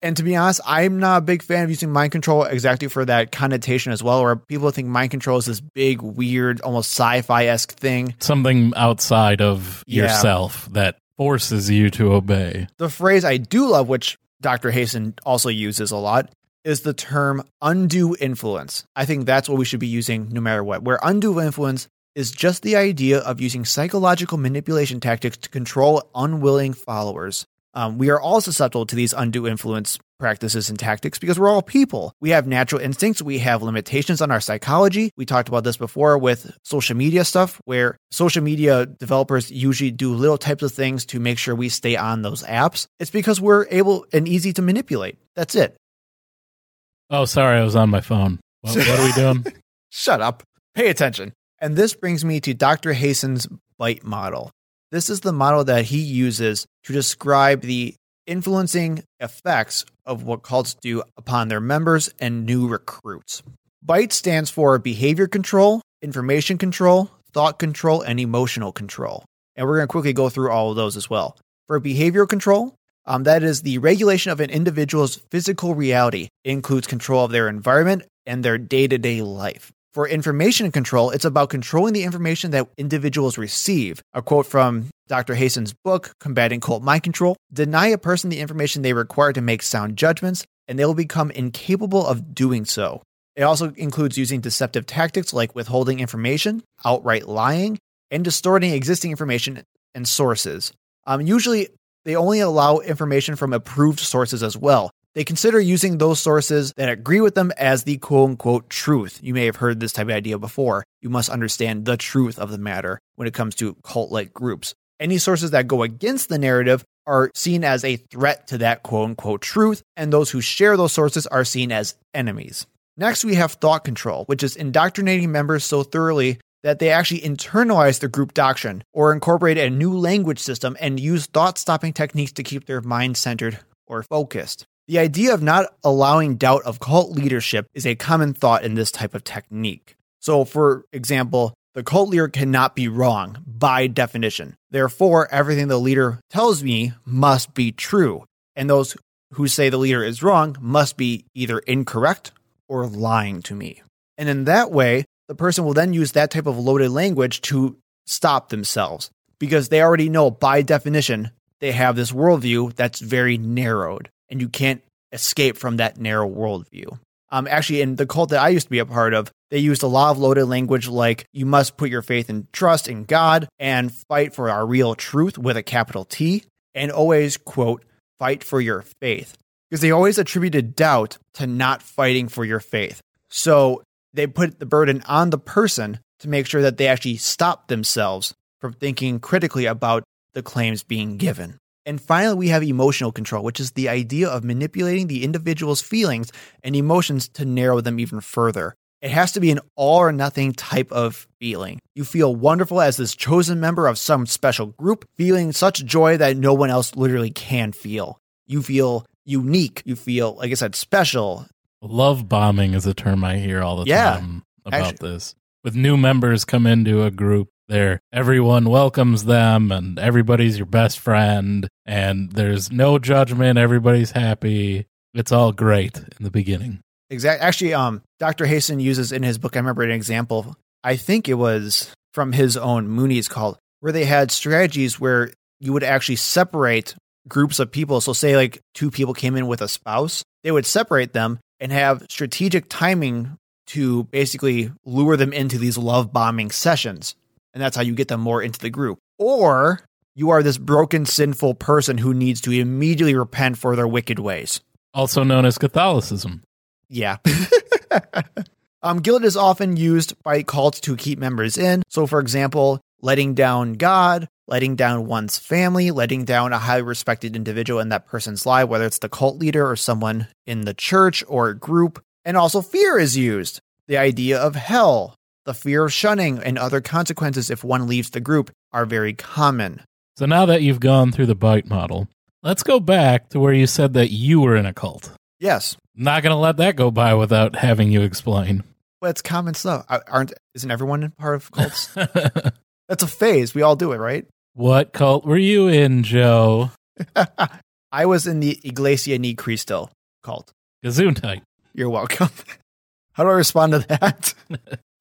And to be honest, I'm not a big fan of using mind control exactly for that connotation as well, where people think mind control is this big, weird, almost sci fi esque thing. Something outside of Yeah. yourself that forces you to obey. The phrase I do love, which Dr. Hassan also uses a lot, is the term undue influence. I think that's what we should be using no matter what. Where undue influence is just the idea of using psychological manipulation tactics to control unwilling followers. Um, we are all susceptible to these undue influence practices and tactics because we're all people. We have natural instincts, we have limitations on our psychology. We talked about this before with social media stuff, where social media developers usually do little types of things to make sure we stay on those apps. It's because we're able and easy to manipulate. That's it. Oh, sorry, I was on my phone. What, what are we doing? Shut up. Pay attention. And this brings me to Dr. Hassan's bite model. This is the model that he uses to describe the influencing effects of what cults do upon their members and new recruits. BITE stands for behavior control, information control, thought control, and emotional control. And we're going to quickly go through all of those as well. For behavioral control, um, that is the regulation of an individual's physical reality. It includes control of their environment and their day to day life. For information control, it's about controlling the information that individuals receive. A quote from Dr. Hassan's book, Combating Cult Mind Control Deny a person the information they require to make sound judgments, and they will become incapable of doing so. It also includes using deceptive tactics like withholding information, outright lying, and distorting existing information and sources. Um, usually, they only allow information from approved sources as well. They consider using those sources that agree with them as the quote unquote truth. You may have heard this type of idea before. You must understand the truth of the matter when it comes to cult like groups. Any sources that go against the narrative are seen as a threat to that quote unquote truth, and those who share those sources are seen as enemies. Next, we have thought control, which is indoctrinating members so thoroughly that they actually internalize the group doctrine or incorporate a new language system and use thought stopping techniques to keep their mind centered or focused. The idea of not allowing doubt of cult leadership is a common thought in this type of technique. So, for example, the cult leader cannot be wrong by definition. Therefore, everything the leader tells me must be true. And those who say the leader is wrong must be either incorrect or lying to me. And in that way, the person will then use that type of loaded language to stop themselves because they already know by definition they have this worldview that's very narrowed and you can't escape from that narrow worldview. Um, actually, in the cult that I used to be a part of, they used a lot of loaded language like you must put your faith and trust in God and fight for our real truth with a capital T, and always quote, fight for your faith. Because they always attributed doubt to not fighting for your faith. So they put the burden on the person to make sure that they actually stop themselves from thinking critically about the claims being given. And finally, we have emotional control, which is the idea of manipulating the individual's feelings and emotions to narrow them even further. It has to be an all or nothing type of feeling. You feel wonderful as this chosen member of some special group, feeling such joy that no one else literally can feel. You feel unique. You feel, like I said, special. Love bombing is a term I hear all the Yeah, time about actually- this. With new members come into a group, there everyone welcomes them and everybody's your best friend and there's no judgment, everybody's happy. It's all great in the beginning. exactly Actually, um, Dr. Hassan uses in his book. I remember an example. I think it was from his own Moonies called, where they had strategies where you would actually separate groups of people. So, say like two people came in with a spouse, they would separate them and have strategic timing to basically lure them into these love bombing sessions, and that's how you get them more into the group. Or you are this broken, sinful person who needs to immediately repent for their wicked ways. Also known as Catholicism. Yeah. um, guilt is often used by cults to keep members in. So, for example, letting down God, letting down one's family, letting down a highly respected individual in that person's life, whether it's the cult leader or someone in the church or a group. And also, fear is used. The idea of hell, the fear of shunning, and other consequences if one leaves the group are very common. So now that you've gone through the bite model, let's go back to where you said that you were in a cult. Yes, Not going to let that go by without having you explain. but it's common stuff. Aren't isn't everyone part of cults? That's a phase. We all do it, right? what cult were you in, Joe? I was in the Iglesia Ni Cristo cult. Gesundheit. You're welcome. How do I respond to that?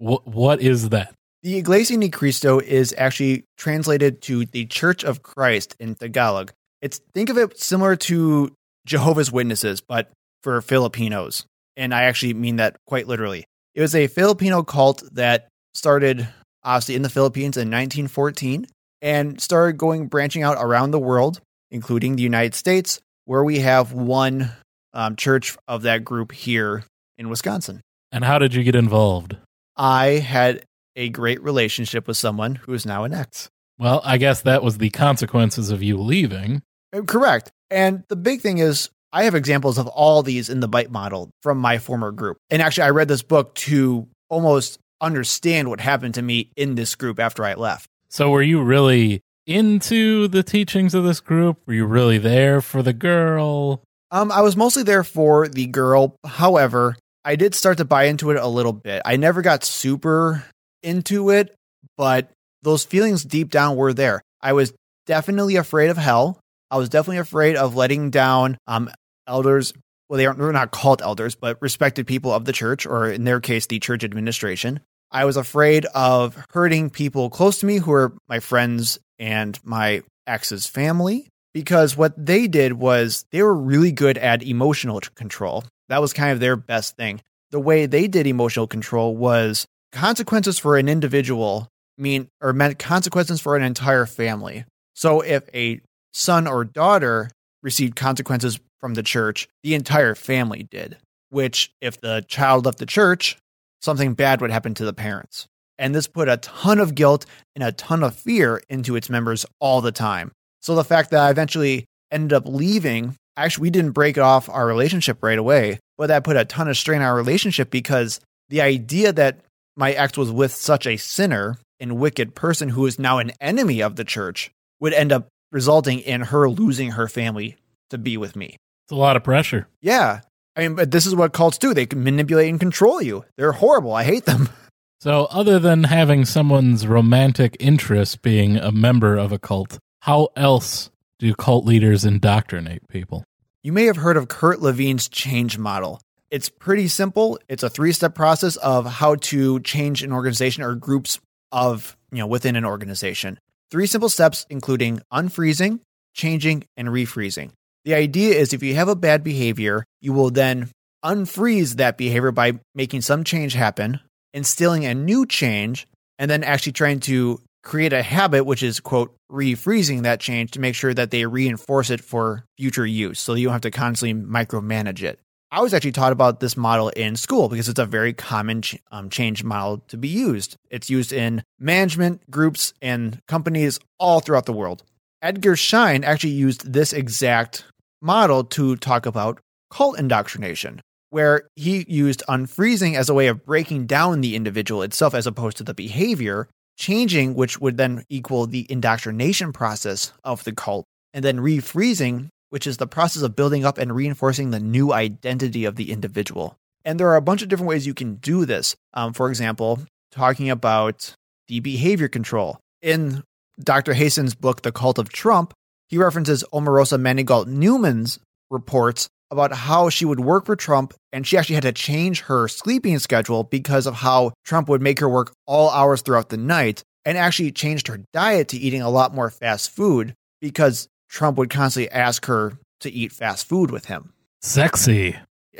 What what is that? The Iglesia Ni Cristo is actually translated to the Church of Christ in Tagalog. It's think of it similar to Jehovah's Witnesses, but for Filipinos. And I actually mean that quite literally. It was a Filipino cult that started obviously in the Philippines in 1914 and started going branching out around the world, including the United States, where we have one um, church of that group here in Wisconsin. And how did you get involved? I had a great relationship with someone who is now an ex. Well, I guess that was the consequences of you leaving. Uh, Correct. And the big thing is, I have examples of all these in the bite model from my former group. And actually, I read this book to almost understand what happened to me in this group after I left. So were you really into the teachings of this group? Were you really there for the girl? Um, I was mostly there for the girl. However, I did start to buy into it a little bit. I never got super into it, but those feelings deep down were there. I was definitely afraid of hell. I was definitely afraid of letting down um, elders. Well, they aren't they're not called elders, but respected people of the church, or in their case, the church administration. I was afraid of hurting people close to me who are my friends and my ex's family because what they did was they were really good at emotional control. That was kind of their best thing. The way they did emotional control was consequences for an individual mean or meant consequences for an entire family. So if a son or daughter received consequences from the church, the entire family did. Which if the child left the church, something bad would happen to the parents. And this put a ton of guilt and a ton of fear into its members all the time. So the fact that I eventually ended up leaving, actually, we didn't break off our relationship right away, but that put a ton of strain on our relationship because the idea that my ex was with such a sinner and wicked person who is now an enemy of the church would end up resulting in her losing her family to be with me. It's a lot of pressure. Yeah. I mean, but this is what cults do. They can manipulate and control you. They're horrible. I hate them. So, other than having someone's romantic interest being a member of a cult, how else do cult leaders indoctrinate people? You may have heard of Kurt Lewin's change model. It's pretty simple. It's a three-step process of how to change an organization or groups of, you know, within an organization. Three simple steps including unfreezing, changing, and refreezing. The idea is if you have a bad behavior, you will then unfreeze that behavior by making some change happen, instilling a new change, and then actually trying to create a habit, which is, quote, refreezing that change to make sure that they reinforce it for future use so you don't have to constantly micromanage it. I was actually taught about this model in school because it's a very common ch- um, change model to be used. It's used in management groups and companies all throughout the world. Edgar Schein actually used this exact model to talk about cult indoctrination, where he used unfreezing as a way of breaking down the individual itself as opposed to the behavior, changing, which would then equal the indoctrination process of the cult, and then refreezing, which is the process of building up and reinforcing the new identity of the individual. And there are a bunch of different ways you can do this. Um, for example, talking about the behavior control. In Dr. Hassan's book, The Cult of Trump, he references Omarosa Manigault Newman's reports about how she would work for Trump and she actually had to change her sleeping schedule because of how Trump would make her work all hours throughout the night and actually changed her diet to eating a lot more fast food because Trump would constantly ask her to eat fast food with him. Sexy.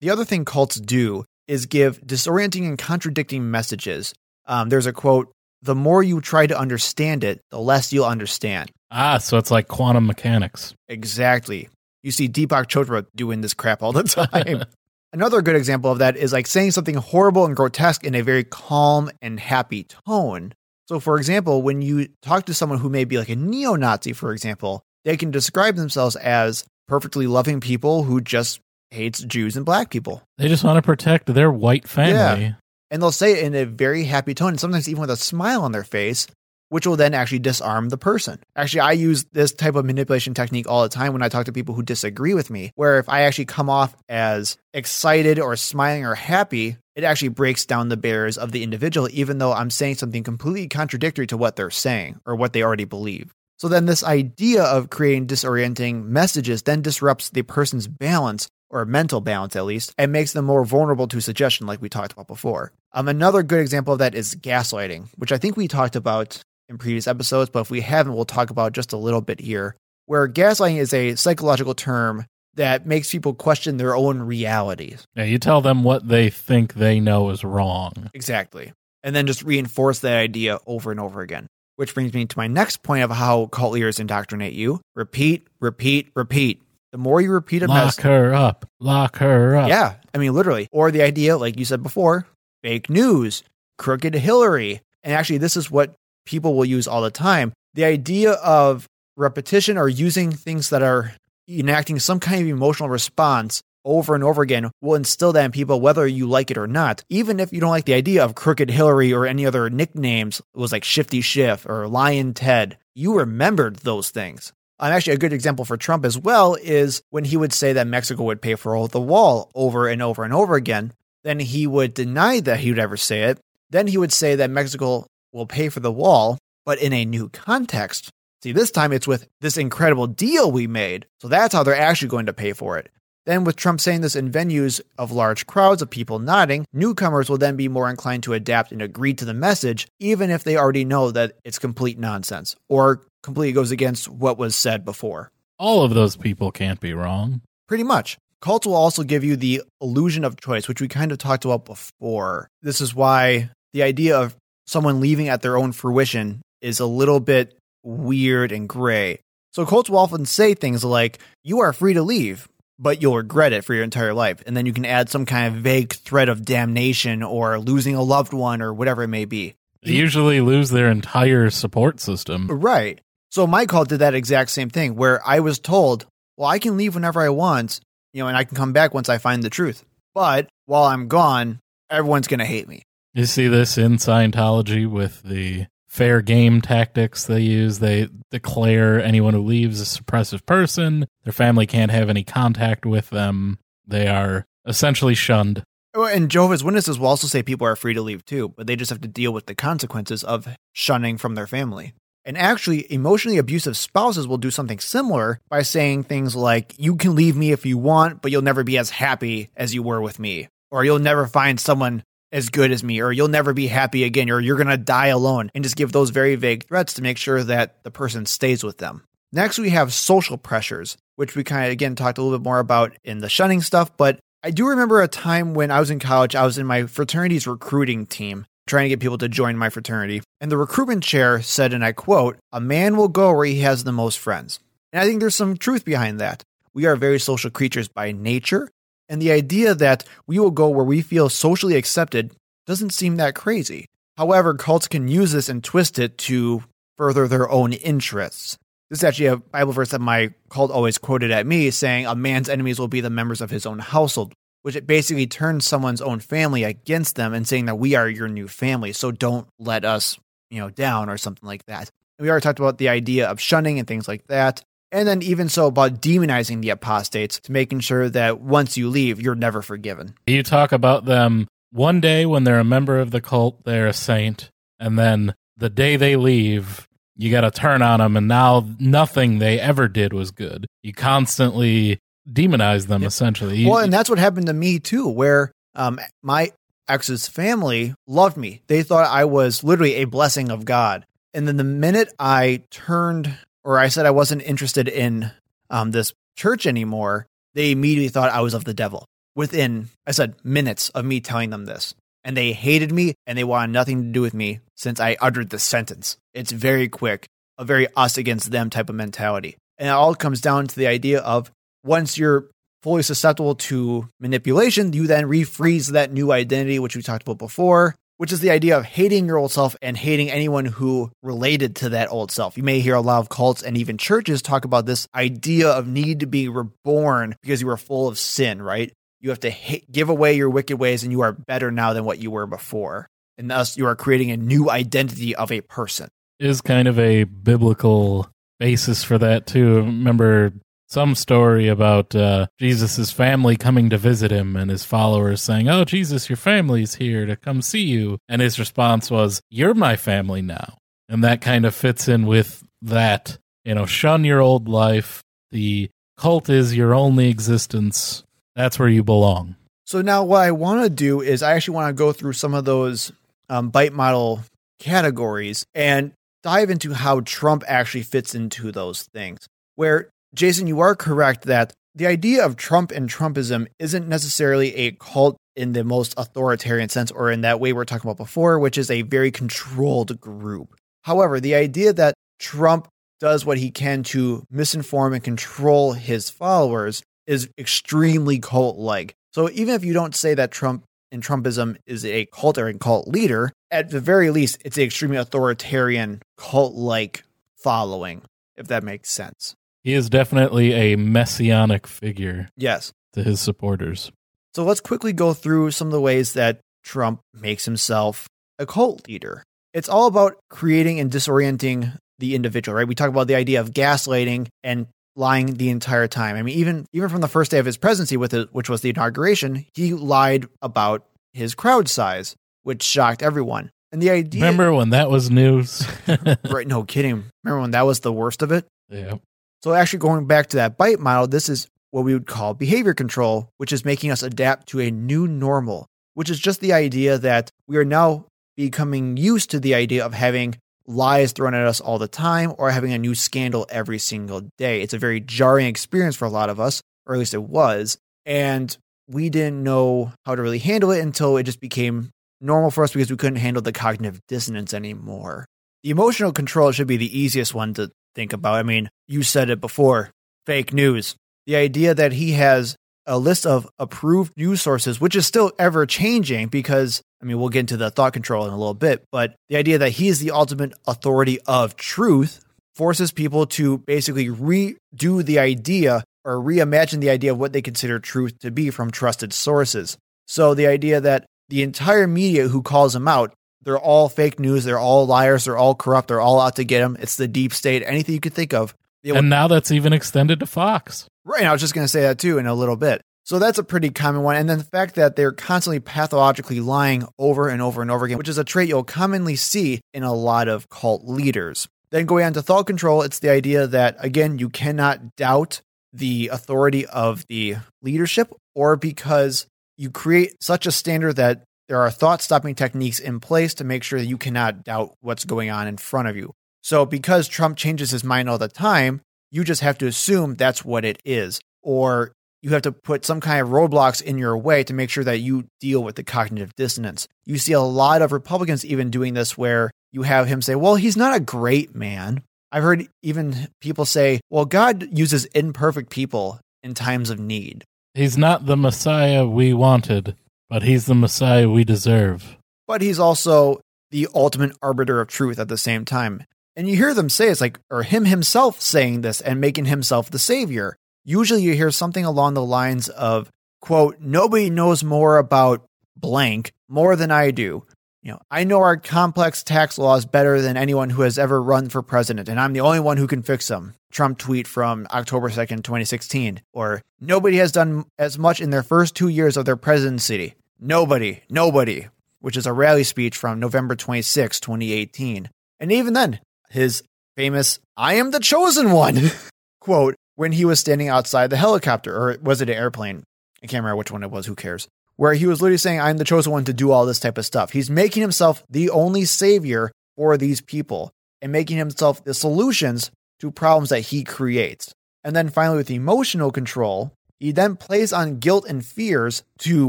the other thing cults do is give disorienting and contradicting messages. Um, there's a quote The more you try to understand it, the less you'll understand. Ah, so it's like quantum mechanics. Exactly. You see Deepak Chopra doing this crap all the time. Another good example of that is like saying something horrible and grotesque in a very calm and happy tone. So, for example, when you talk to someone who may be like a neo Nazi, for example, they can describe themselves as perfectly loving people who just hates Jews and black people. They just want to protect their white family. And they'll say it in a very happy tone, and sometimes even with a smile on their face, which will then actually disarm the person. Actually, I use this type of manipulation technique all the time when I talk to people who disagree with me, where if I actually come off as excited or smiling or happy, it actually breaks down the barriers of the individual, even though I'm saying something completely contradictory to what they're saying or what they already believe. So then, this idea of creating disorienting messages then disrupts the person's balance or mental balance at least, and makes them more vulnerable to suggestion, like we talked about before. Um, another good example of that is gaslighting, which I think we talked about in previous episodes, but if we haven't, we'll talk about just a little bit here. Where gaslighting is a psychological term that makes people question their own realities. Yeah, you tell them what they think they know is wrong. Exactly. And then just reinforce that idea over and over again. Which brings me to my next point of how cult leaders indoctrinate you repeat, repeat, repeat. the more you repeat a Lock message, her up. Lock her up. yeah, I mean, literally. Or the idea, like you said before, fake news, crooked Hillary. And actually, this is what people will use all the time. The idea of repetition or using things that are enacting some kind of emotional response over and over again will instill that in people, whether you like it or not. Even if you don't like the idea of crooked Hillary or any other nicknames, it was like Shifty Schiff or Lyin' Ted, you remembered those things. And actually, a good example for Trump as well is when he would say that Mexico would pay for the wall over and over and over again. Then he would deny that he would ever say it. Then he would say that Mexico will pay for the wall, but in a new context. See, this time it's with this incredible deal we made. So that's how they're actually going to pay for it. Then, with Trump saying this in venues of large crowds of people nodding, newcomers will then be more inclined to adapt and agree to the message, even if they already know that it's complete nonsense or completely goes against what was said before. All of those people can't be wrong. Pretty much. Cults will also give you the illusion of choice, which we kind of talked about before. This is why the idea of someone leaving at their own fruition is a little bit weird and gray. So cults will often say things like, You are free to leave, but you'll regret it for your entire life. And then you can add some kind of vague threat of damnation or losing a loved one or whatever it may be. They usually lose their entire support system. Right. So my cult did that exact same thing where I was told, well, I can leave whenever I want, you know, and I can come back once I find the truth. But while I'm gone, everyone's going to hate me. You see this in Scientology with the fair game tactics they use. They declare anyone who leaves a suppressive person. Their family can't have any contact with them. They are essentially shunned. Oh, And Jehovah's Witnesses will also say people are free to leave too, but they just have to deal with the consequences of shunning from their family. And actually, emotionally abusive spouses will do something similar by saying things like, You can leave me if you want, but you'll never be as happy as you were with me. Or you'll never find someone as good as me, or you'll never be happy again, or you're going to die alone. And just give those very vague threats to make sure that the person stays with them. Next, we have social pressures, which we kind of again talked a little bit more about in the shunning stuff. But I do remember a time when I was in college, I was in my fraternity's recruiting team trying to get people to join my fraternity. And the recruitment chair said, and I quote, a man will go where he has the most friends. And I think there's some truth behind that. We are very social creatures by nature. And the idea that we will go where we feel socially accepted doesn't seem that crazy. However, cults can use this and twist it to further their own interests. This is actually a Bible verse that my cult always quoted at me, saying, A man's enemies will be the members of his own household, which it basically turns someone's own family against them and saying that we are your new family, so don't let us, you know, down or something like that. And we already talked about the idea of shunning and things like that. And then even so about demonizing the apostates to making sure that once you leave, you're never forgiven. You talk about them one day when they're a member of the cult, they're a saint, and then the day they leave, you got to turn on them, and now nothing they ever did was good. You constantly demonize them, essentially. You- Well, and that's what happened to me too, where um, my ex's family loved me. They thought I was literally a blessing of God. And then the minute I turned or I said I wasn't interested in um, this church anymore, they immediately thought I was of the devil. Within, I said, minutes of me telling them this. And they hated me and they wanted nothing to do with me since I uttered the sentence. It's very quick, a very us against them type of mentality. And it all comes down to the idea of once you're fully susceptible to manipulation, you then refreeze that new identity, which we talked about before, which is the idea of hating your old self and hating anyone who related to that old self. You may hear a lot of cults and even churches talk about this idea of need to be reborn because you were full of sin, right? You have to give away your wicked ways and you are better now than what you were before. And thus, you are creating a new identity of a person. is kind of a biblical basis for that too. Remember some story about uh, Jesus' family coming to visit him and his followers saying, Oh, Jesus, your family's here to come see you. And his response was, You're my family now. And that kind of fits in with that, you know, shun your old life. The cult is your only existence. That's where you belong. So now what I want to do is I actually want to go through some of those um, bite model categories and dive into how Trump actually fits into those things. Where Jason, you are correct that the idea of Trump and Trumpism isn't necessarily a cult in the most authoritarian sense or in that way we're talking about before, which is a very controlled group. However, the idea that Trump does what he can to misinform and control his followers is extremely cult like. So even if you don't say that Trump and Trumpism is a cult or a cult leader, at the very least, it's an extremely authoritarian cult like following, if that makes sense. He is definitely a messianic figure Yes. to his supporters. So let's quickly go through some of the ways that Trump makes himself a cult leader. It's all about creating and disorienting the individual, right? We talk about the idea of gaslighting and lying the entire time. I mean, even even from the first day of his presidency, with it, which was the inauguration, he lied about his crowd size, which shocked everyone. And the idea, Remember when that was news? right? No kidding. Remember when that was the worst of it? yeah. So actually going back to that bite model, this is what we would call behavior control, which is making us adapt to a new normal, which is just the idea that we are now becoming used to the idea of having lies thrown at us all the time or having a new scandal every single day. It's a very jarring experience for a lot of us, or at least it was. And we didn't know how to really handle it until it just became normal for us because we couldn't handle the cognitive dissonance anymore. The emotional control should be the easiest one to think about. I mean, you said it before fake news. The idea that he has a list of approved news sources, which is still ever changing because, I mean, we'll get into the thought control in a little bit, but the idea that he is the ultimate authority of truth forces people to basically redo the idea or reimagine the idea of what they consider truth to be from trusted sources. So the idea that the entire media who calls him out, they're all fake news, they're all liars, they're all corrupt, they're all out to get him. It's the deep state, anything you could think of. It And now that's even extended to Fox. Right. I was just going to say that too in a little bit. So that's a pretty common one. And then the fact that they're constantly pathologically lying over and over and over again, which is a trait you'll commonly see in a lot of cult leaders. Then going on to thought control, it's the idea that, again, you cannot doubt the authority of the leadership or because you create such a standard that there are thought stopping techniques in place to make sure that you cannot doubt what's going on in front of you. So because Trump changes his mind all the time, you just have to assume that's what it is. Or you have to put some kind of roadblocks in your way to make sure that you deal with the cognitive dissonance. You see a lot of Republicans even doing this where you have him say, well, he's not a great man. I've heard even people say, well, God uses imperfect people in times of need. He's not the Messiah we wanted, but he's the Messiah we deserve. But he's also the ultimate arbiter of truth at the same time. And you hear them say it's like, or him himself saying this and making himself the savior. Usually you hear something along the lines of, quote, nobody knows more about blank more than I do. You know, I know our complex tax laws better than anyone who has ever run for president, and I'm the only one who can fix them. Trump tweet from October 2nd, 2016. Or, nobody has done as much in their first two years of their presidency. Nobody, nobody, which is a rally speech from November 26, 2018. And even then, his famous, I am the chosen one quote when he was standing outside the helicopter, or was it an airplane? I can't remember which one it was, who cares? Where he was literally saying, I'm the chosen one to do all this type of stuff. He's making himself the only savior for these people and making himself the solutions to problems that he creates. And then finally, with emotional control, he then plays on guilt and fears to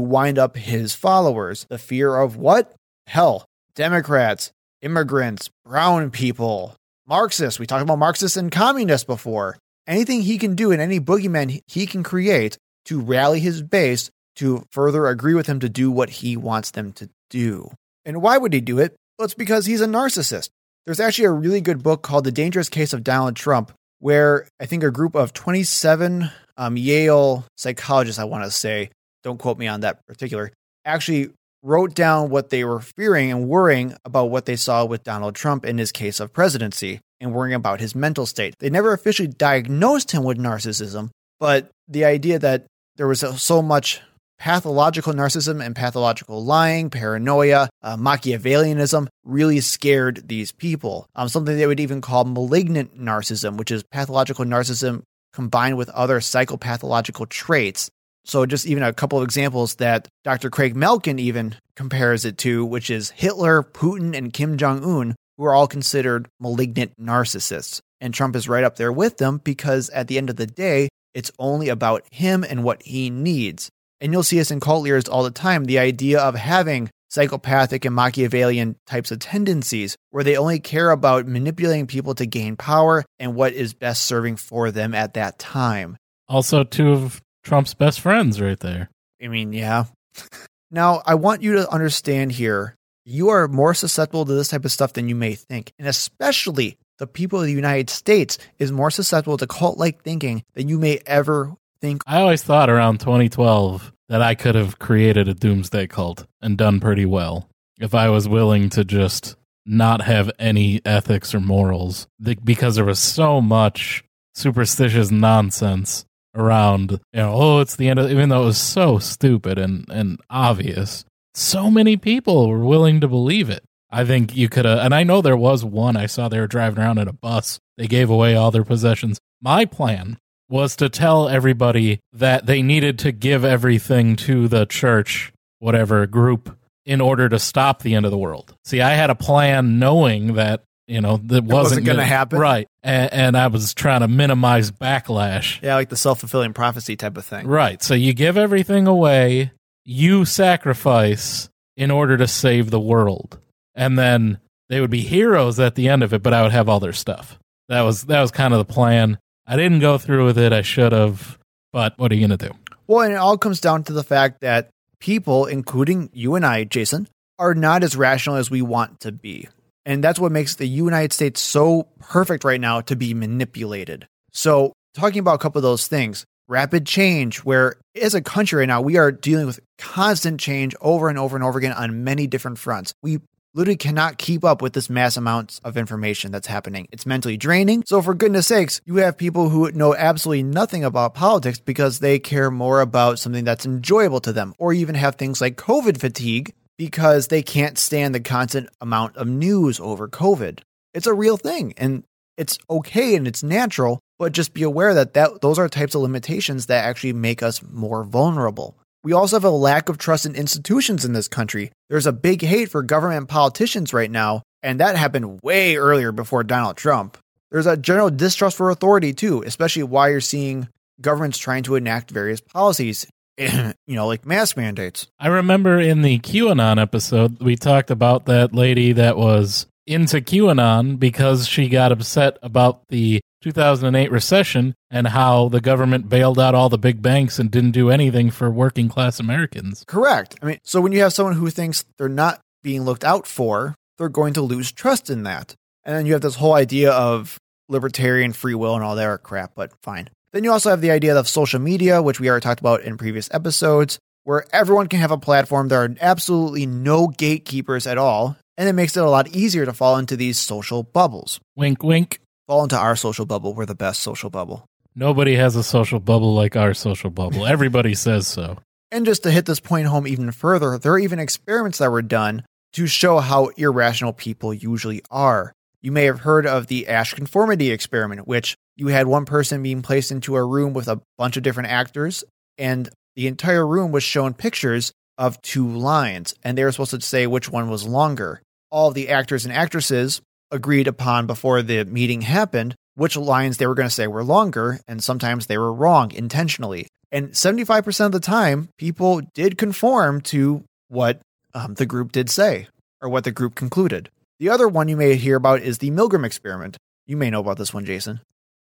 wind up his followers. The fear of what? Hell, Democrats, immigrants, brown people, Marxists. We talked about Marxists and communists before. Anything he can do and any boogeyman he can create to rally his base to further agree with him to do what he wants them to do. And why would he do it? Well, it's because he's a narcissist. There's actually a really good book called The Dangerous Case of Donald Trump, where I think a group of 27 um, Yale psychologists, I want to say, don't quote me on that particular, actually wrote down what they were fearing and worrying about what they saw with Donald Trump in his case of presidency and worrying about his mental state. They never officially diagnosed him with narcissism, but the idea that there was so much pathological narcissism and pathological lying, paranoia, uh, Machiavellianism really scared these people. Um, something they would even call malignant narcissism, which is pathological narcissism combined with other psychopathological traits. So, just even a couple of examples that Dr. Craig Malkin even compares it to, which is Hitler, Putin, and Kim Jong un, who are all considered malignant narcissists. And Trump is right up there with them because at the end of the day, it's only about him and what he needs. And you'll see us in cult leaders all the time the idea of having psychopathic and Machiavellian types of tendencies where they only care about manipulating people to gain power and what is best serving for them at that time. Also, two of Trump's best friends right there. I mean, yeah. now, I want you to understand here you are more susceptible to this type of stuff than you may think. And especially the people of the United States is more susceptible to cult like thinking than you may ever think. I always thought around 2012 that I could have created a doomsday cult and done pretty well if I was willing to just not have any ethics or morals because there was so much superstitious nonsense around you know oh it's the end of even though it was so stupid and and obvious so many people were willing to believe it i think you could have and i know there was one i saw they were driving around in a bus they gave away all their possessions my plan was to tell everybody that they needed to give everything to the church whatever group in order to stop the end of the world see i had a plan knowing that you know that wasn't, wasn't gonna happen? right and, and i was trying to minimize backlash Yeah, like the self fulfilling prophecy type of thing. Right. So you give everything away, you sacrifice in order to save the world. And then they would be heroes at the end of it, but I would have all their stuff. That was that was kind of the plan. I didn't go through with it. I should have, but what are you going to do? Well, and it all comes down to the fact that people, including you and I, Jason, are not as rational as we want to be. And that's what makes the United States so perfect right now to be manipulated. So, talking about a couple of those things, rapid change, where as a country right now, we are dealing with constant change over and over and over again on many different fronts. We literally cannot keep up with this mass amounts of information that's happening. It's mentally draining. So, for goodness sakes, you have people who know absolutely nothing about politics because they care more about something that's enjoyable to them, or even have things like COVID fatigue because they can't stand the constant amount of news over COVID. It's a real thing and it's okay and it's natural, but just be aware that, that those are types of limitations that actually make us more vulnerable. We also have a lack of trust in institutions in this country. There's a big hate for government politicians right now, and that happened way earlier before Donald Trump. There's a general distrust for authority too, especially why you're seeing governments trying to enact various policies, you know, like mask mandates. I remember in the QAnon episode, we talked about that lady that was into QAnon because she got upset about the 2008 recession and how the government bailed out all the big banks and didn't do anything for working class Americans. Correct. I mean, so when you have someone who thinks they're not being looked out for, they're going to lose trust in that. And then you have this whole idea of libertarian free will and all that crap, but fine. Then you also have the idea of social media, which we already talked about in previous episodes, where everyone can have a platform. There are absolutely no gatekeepers at all. And it makes it a lot easier to fall into these social bubbles. Wink, wink. Fall into our social bubble. We're the best social bubble. Nobody has a social bubble like our social bubble. Everybody says so. And just to hit this point home even further, there are even experiments that were done to show how irrational people usually are. You may have heard of the Asch conformity experiment, which you had one person being placed into a room with a bunch of different actors, and the entire room was shown pictures of two lines, and they were supposed to say which one was longer. All the actors and actresses agreed upon before the meeting happened which lines they were going to say were longer, and sometimes they were wrong intentionally. And 75% of the time, people did conform to what um, the group did say or what the group concluded. The other one you may hear about is the Milgram experiment. You may know about this one, Jason.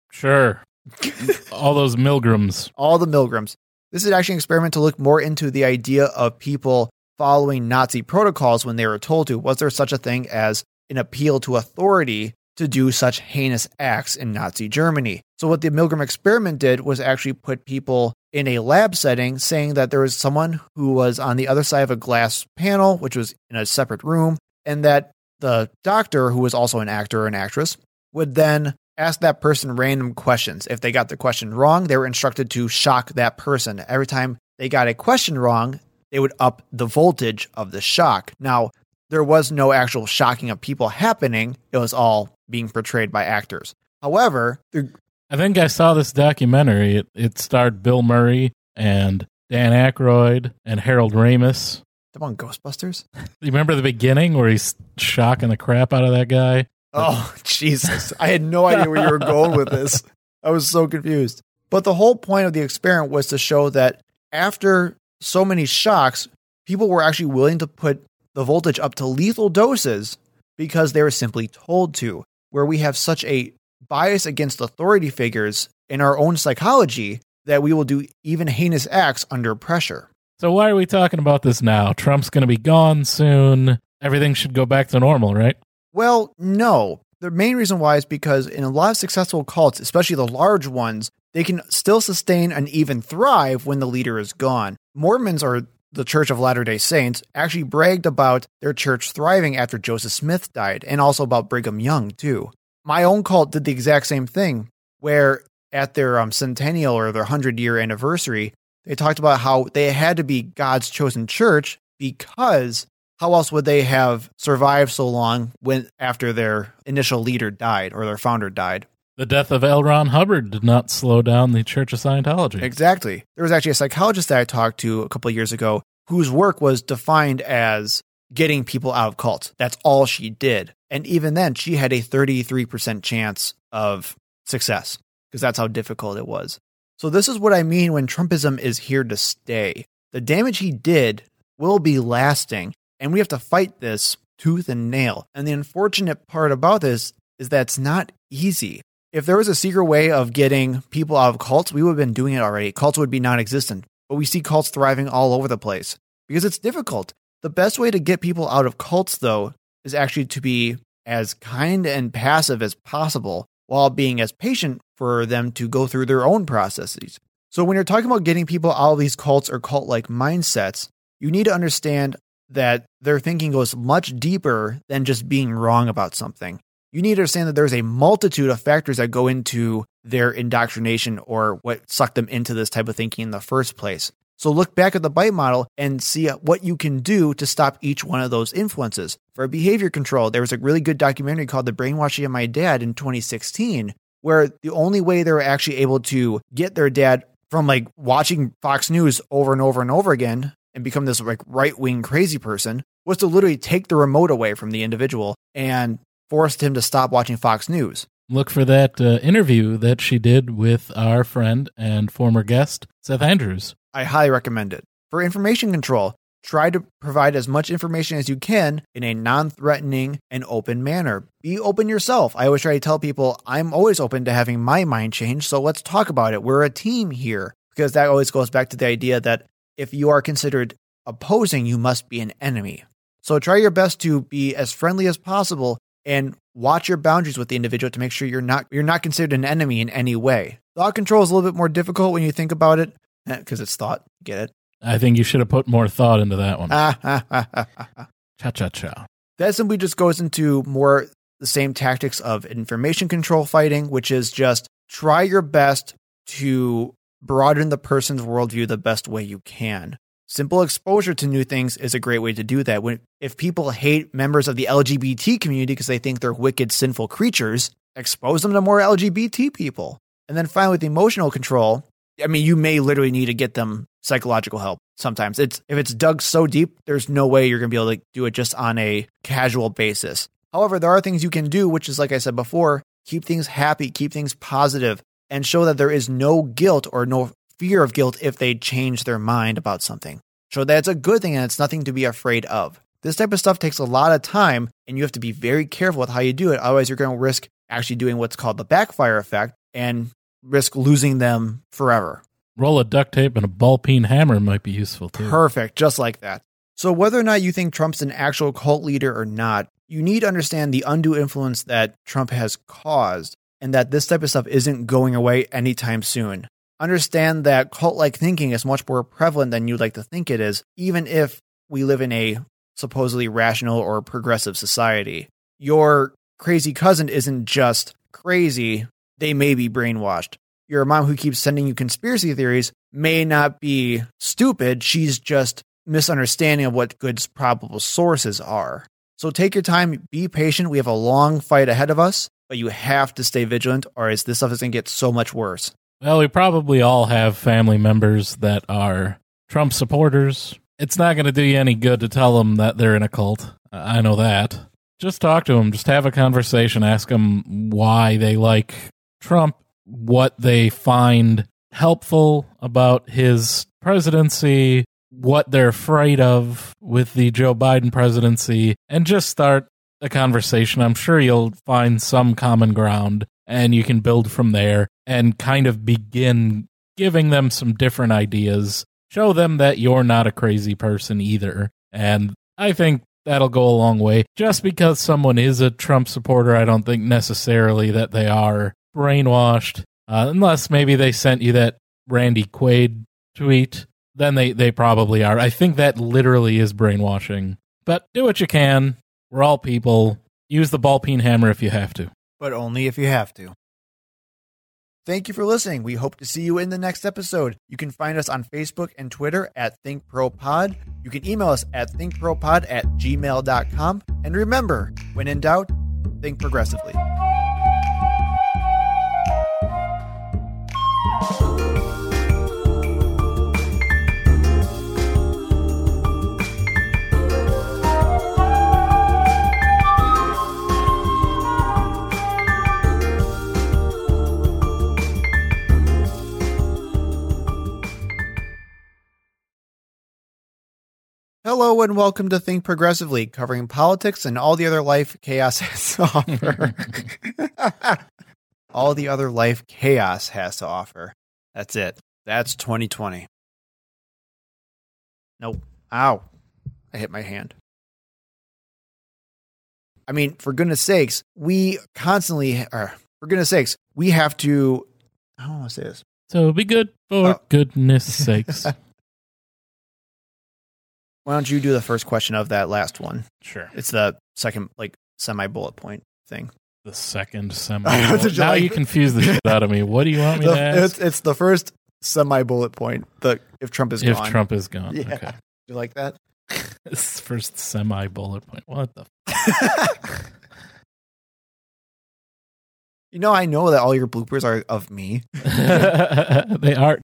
Sure. all those Milgrams. All the Milgrams. This is actually an experiment to look more into the idea of people following Nazi protocols when they were told to. Was there such a thing as an appeal to authority to do such heinous acts in Nazi Germany. So, what the Milgram experiment did was actually put people in a lab setting, saying that there was someone who was on the other side of a glass panel, which was in a separate room, and that the doctor, who was also an actor or an actress, would then ask that person random questions. If they got the question wrong, they were instructed to shock that person. Every time they got a question wrong, they would up the voltage of the shock. Now, there was no actual shocking of people happening. It was all being portrayed by actors. However, the, I think I saw this documentary. It, it starred Bill Murray and Dan Aykroyd and Harold Ramis. the one Ghostbusters. You remember the beginning where he's shocking the crap out of that guy? Oh Jesus! I had no idea where you were going with this. I was so confused. But the whole point of the experiment was to show that after so many shocks, people were actually willing to put the voltage up to lethal doses because they were simply told to, where we have such a bias against authority figures in our own psychology that we will do even heinous acts under pressure. So why are we talking about this now? Trump's going to be gone soon. Everything should go back to normal, right? Well, no. The main reason why is because in a lot of successful cults, especially the large ones, they can still sustain and even thrive when the leader is gone. Mormons or the Church of Latter day Saints actually bragged about their church thriving after Joseph Smith died, and also about Brigham Young, too. My own cult did the exact same thing, where at their um, centennial or their 100 year anniversary, they talked about how they had to be God's chosen church because how else would they have survived so long when after their initial leader died or their founder died? The death of L. Ron Hubbard did not slow down the Church of Scientology. Exactly. There was actually a psychologist that I talked to a couple of years ago whose work was defined as getting people out of cults. That's all she did. And even then, she had a 33% chance of success because that's how difficult it was. So, this is what I mean when Trumpism is here to stay. The damage he did will be lasting, and we have to fight this tooth and nail. And the unfortunate part about this is that it's not easy. If there was a secret way of getting people out of cults, we would have been doing it already. Cults would be non existent. But we see cults thriving all over the place because it's difficult. The best way to get people out of cults, though, is actually to be as kind and passive as possible while being as patient for them to go through their own processes. So, when you're talking about getting people out of these cults or cult like mindsets, you need to understand that their thinking goes much deeper than just being wrong about something you need to understand that there's a multitude of factors that go into their indoctrination or what sucked them into this type of thinking in the first place. So look back at the BITE model and see what you can do to stop each one of those influences. For behavior control, there was a really good documentary called The Brainwashing of My Dad in 2016, where the only way they were actually able to get their dad from like watching Fox News over and over and over again and become this like right wing crazy person was to literally take the remote away from the individual and forced him to stop watching Fox News. Look for that uh, interview that she did with our friend and former guest, Seth Andrews. I highly recommend it. For information control, try to provide as much information as you can in a non threatening and open manner. Be open yourself. I always try to tell people I'm always open to having my mind changed, so let's talk about it. We're a team here. Because that always goes back to the idea that if you are considered opposing, you must be an enemy. So try your best to be as friendly as possible and watch your boundaries with the individual to make sure you're not you're not considered an enemy in any way. Thought control is a little bit more difficult when you think about it because eh, it's thought. Get it? I think you should have put more thought into that one. cha cha cha. That simply just goes into more the same tactics of information control fighting, which is just try your best to broaden the person's worldview the best way you can. Simple exposure to new things is a great way to do that. When if people hate members of the LGBT community because they think they're wicked, sinful creatures, expose them to more LGBT people. And then finally, with emotional control, I mean, you may literally need to get them psychological help. Sometimes it's if it's dug so deep, there's no way you're going to be able to do it just on a casual basis. However, there are things you can do, which is like I said before, keep things happy, keep things positive, and show that there is no guilt or no fear of guilt if they change their mind about something. Show that it's a good thing and it's nothing to be afraid of. This type of stuff takes a lot of time and you have to be very careful with how you do it. Otherwise, you're going to risk actually doing what's called the backfire effect and risk losing them forever. Roll of duct tape and a ball peen hammer might be useful too. Perfect, just like that. So, whether or not you think Trump's an actual cult leader or not, you need to understand the undue influence that Trump has caused and that this type of stuff isn't going away anytime soon understand that cult like thinking is much more prevalent than you'd like to think it is, even if we live in a supposedly rational or progressive society. Your crazy cousin isn't just crazy, they may be brainwashed. Your mom who keeps sending you conspiracy theories may not be stupid, she's just misunderstanding of what good probable sources are. So take your time, be patient. We have a long fight ahead of us, but you have to stay vigilant, or else this stuff is going to get so much worse. Well, we probably all have family members that are Trump supporters. It's not going to do you any good to tell them that they're in a cult. I know that. Just talk to them. Just have a conversation. Ask them why they like Trump, what they find helpful about his presidency, what they're afraid of with the Joe Biden presidency and just start a conversation. I'm sure you'll find some common ground and you can build from there and kind of begin giving them some different ideas. Show them that you're not a crazy person either. And I think that'll go a long way. Just because someone is a Trump supporter, I don't think necessarily that they are brainwashed, uh, unless maybe they sent you that Randy Quaid tweet. Then they, they probably are. I think that literally is brainwashing. But do what you can. We're all people. Use the ball peen hammer if you have to. But only if you have to. Thank you for listening. We hope to see you in the next episode. You can find us on Facebook and Twitter at ThinkProPod. You can email us at thinkpropod at gmail.com. And remember, when in doubt, think progressively. Hello and welcome to Think Progressively, covering politics and all the other life chaos has to offer. all the other life chaos has to offer. That's it. That's 2020. Nope. Ow. I hit my hand. I mean, for goodness sakes, we constantly, or for goodness sakes, we have to, I don't want to say this. So be good for Oh. goodness sakes. Why don't you do the first question of that last one? sure. It's the second, like, semi bullet point thing. The second semi. I know, did you now you confuse the shit out of me. What do you want me to ask? it's, it's the first semi bullet point. The if Trump is if gone. If Trump is gone. Yeah. Okay. you like that? This first semi bullet point. What the? you know, I know that all your bloopers are of me. They are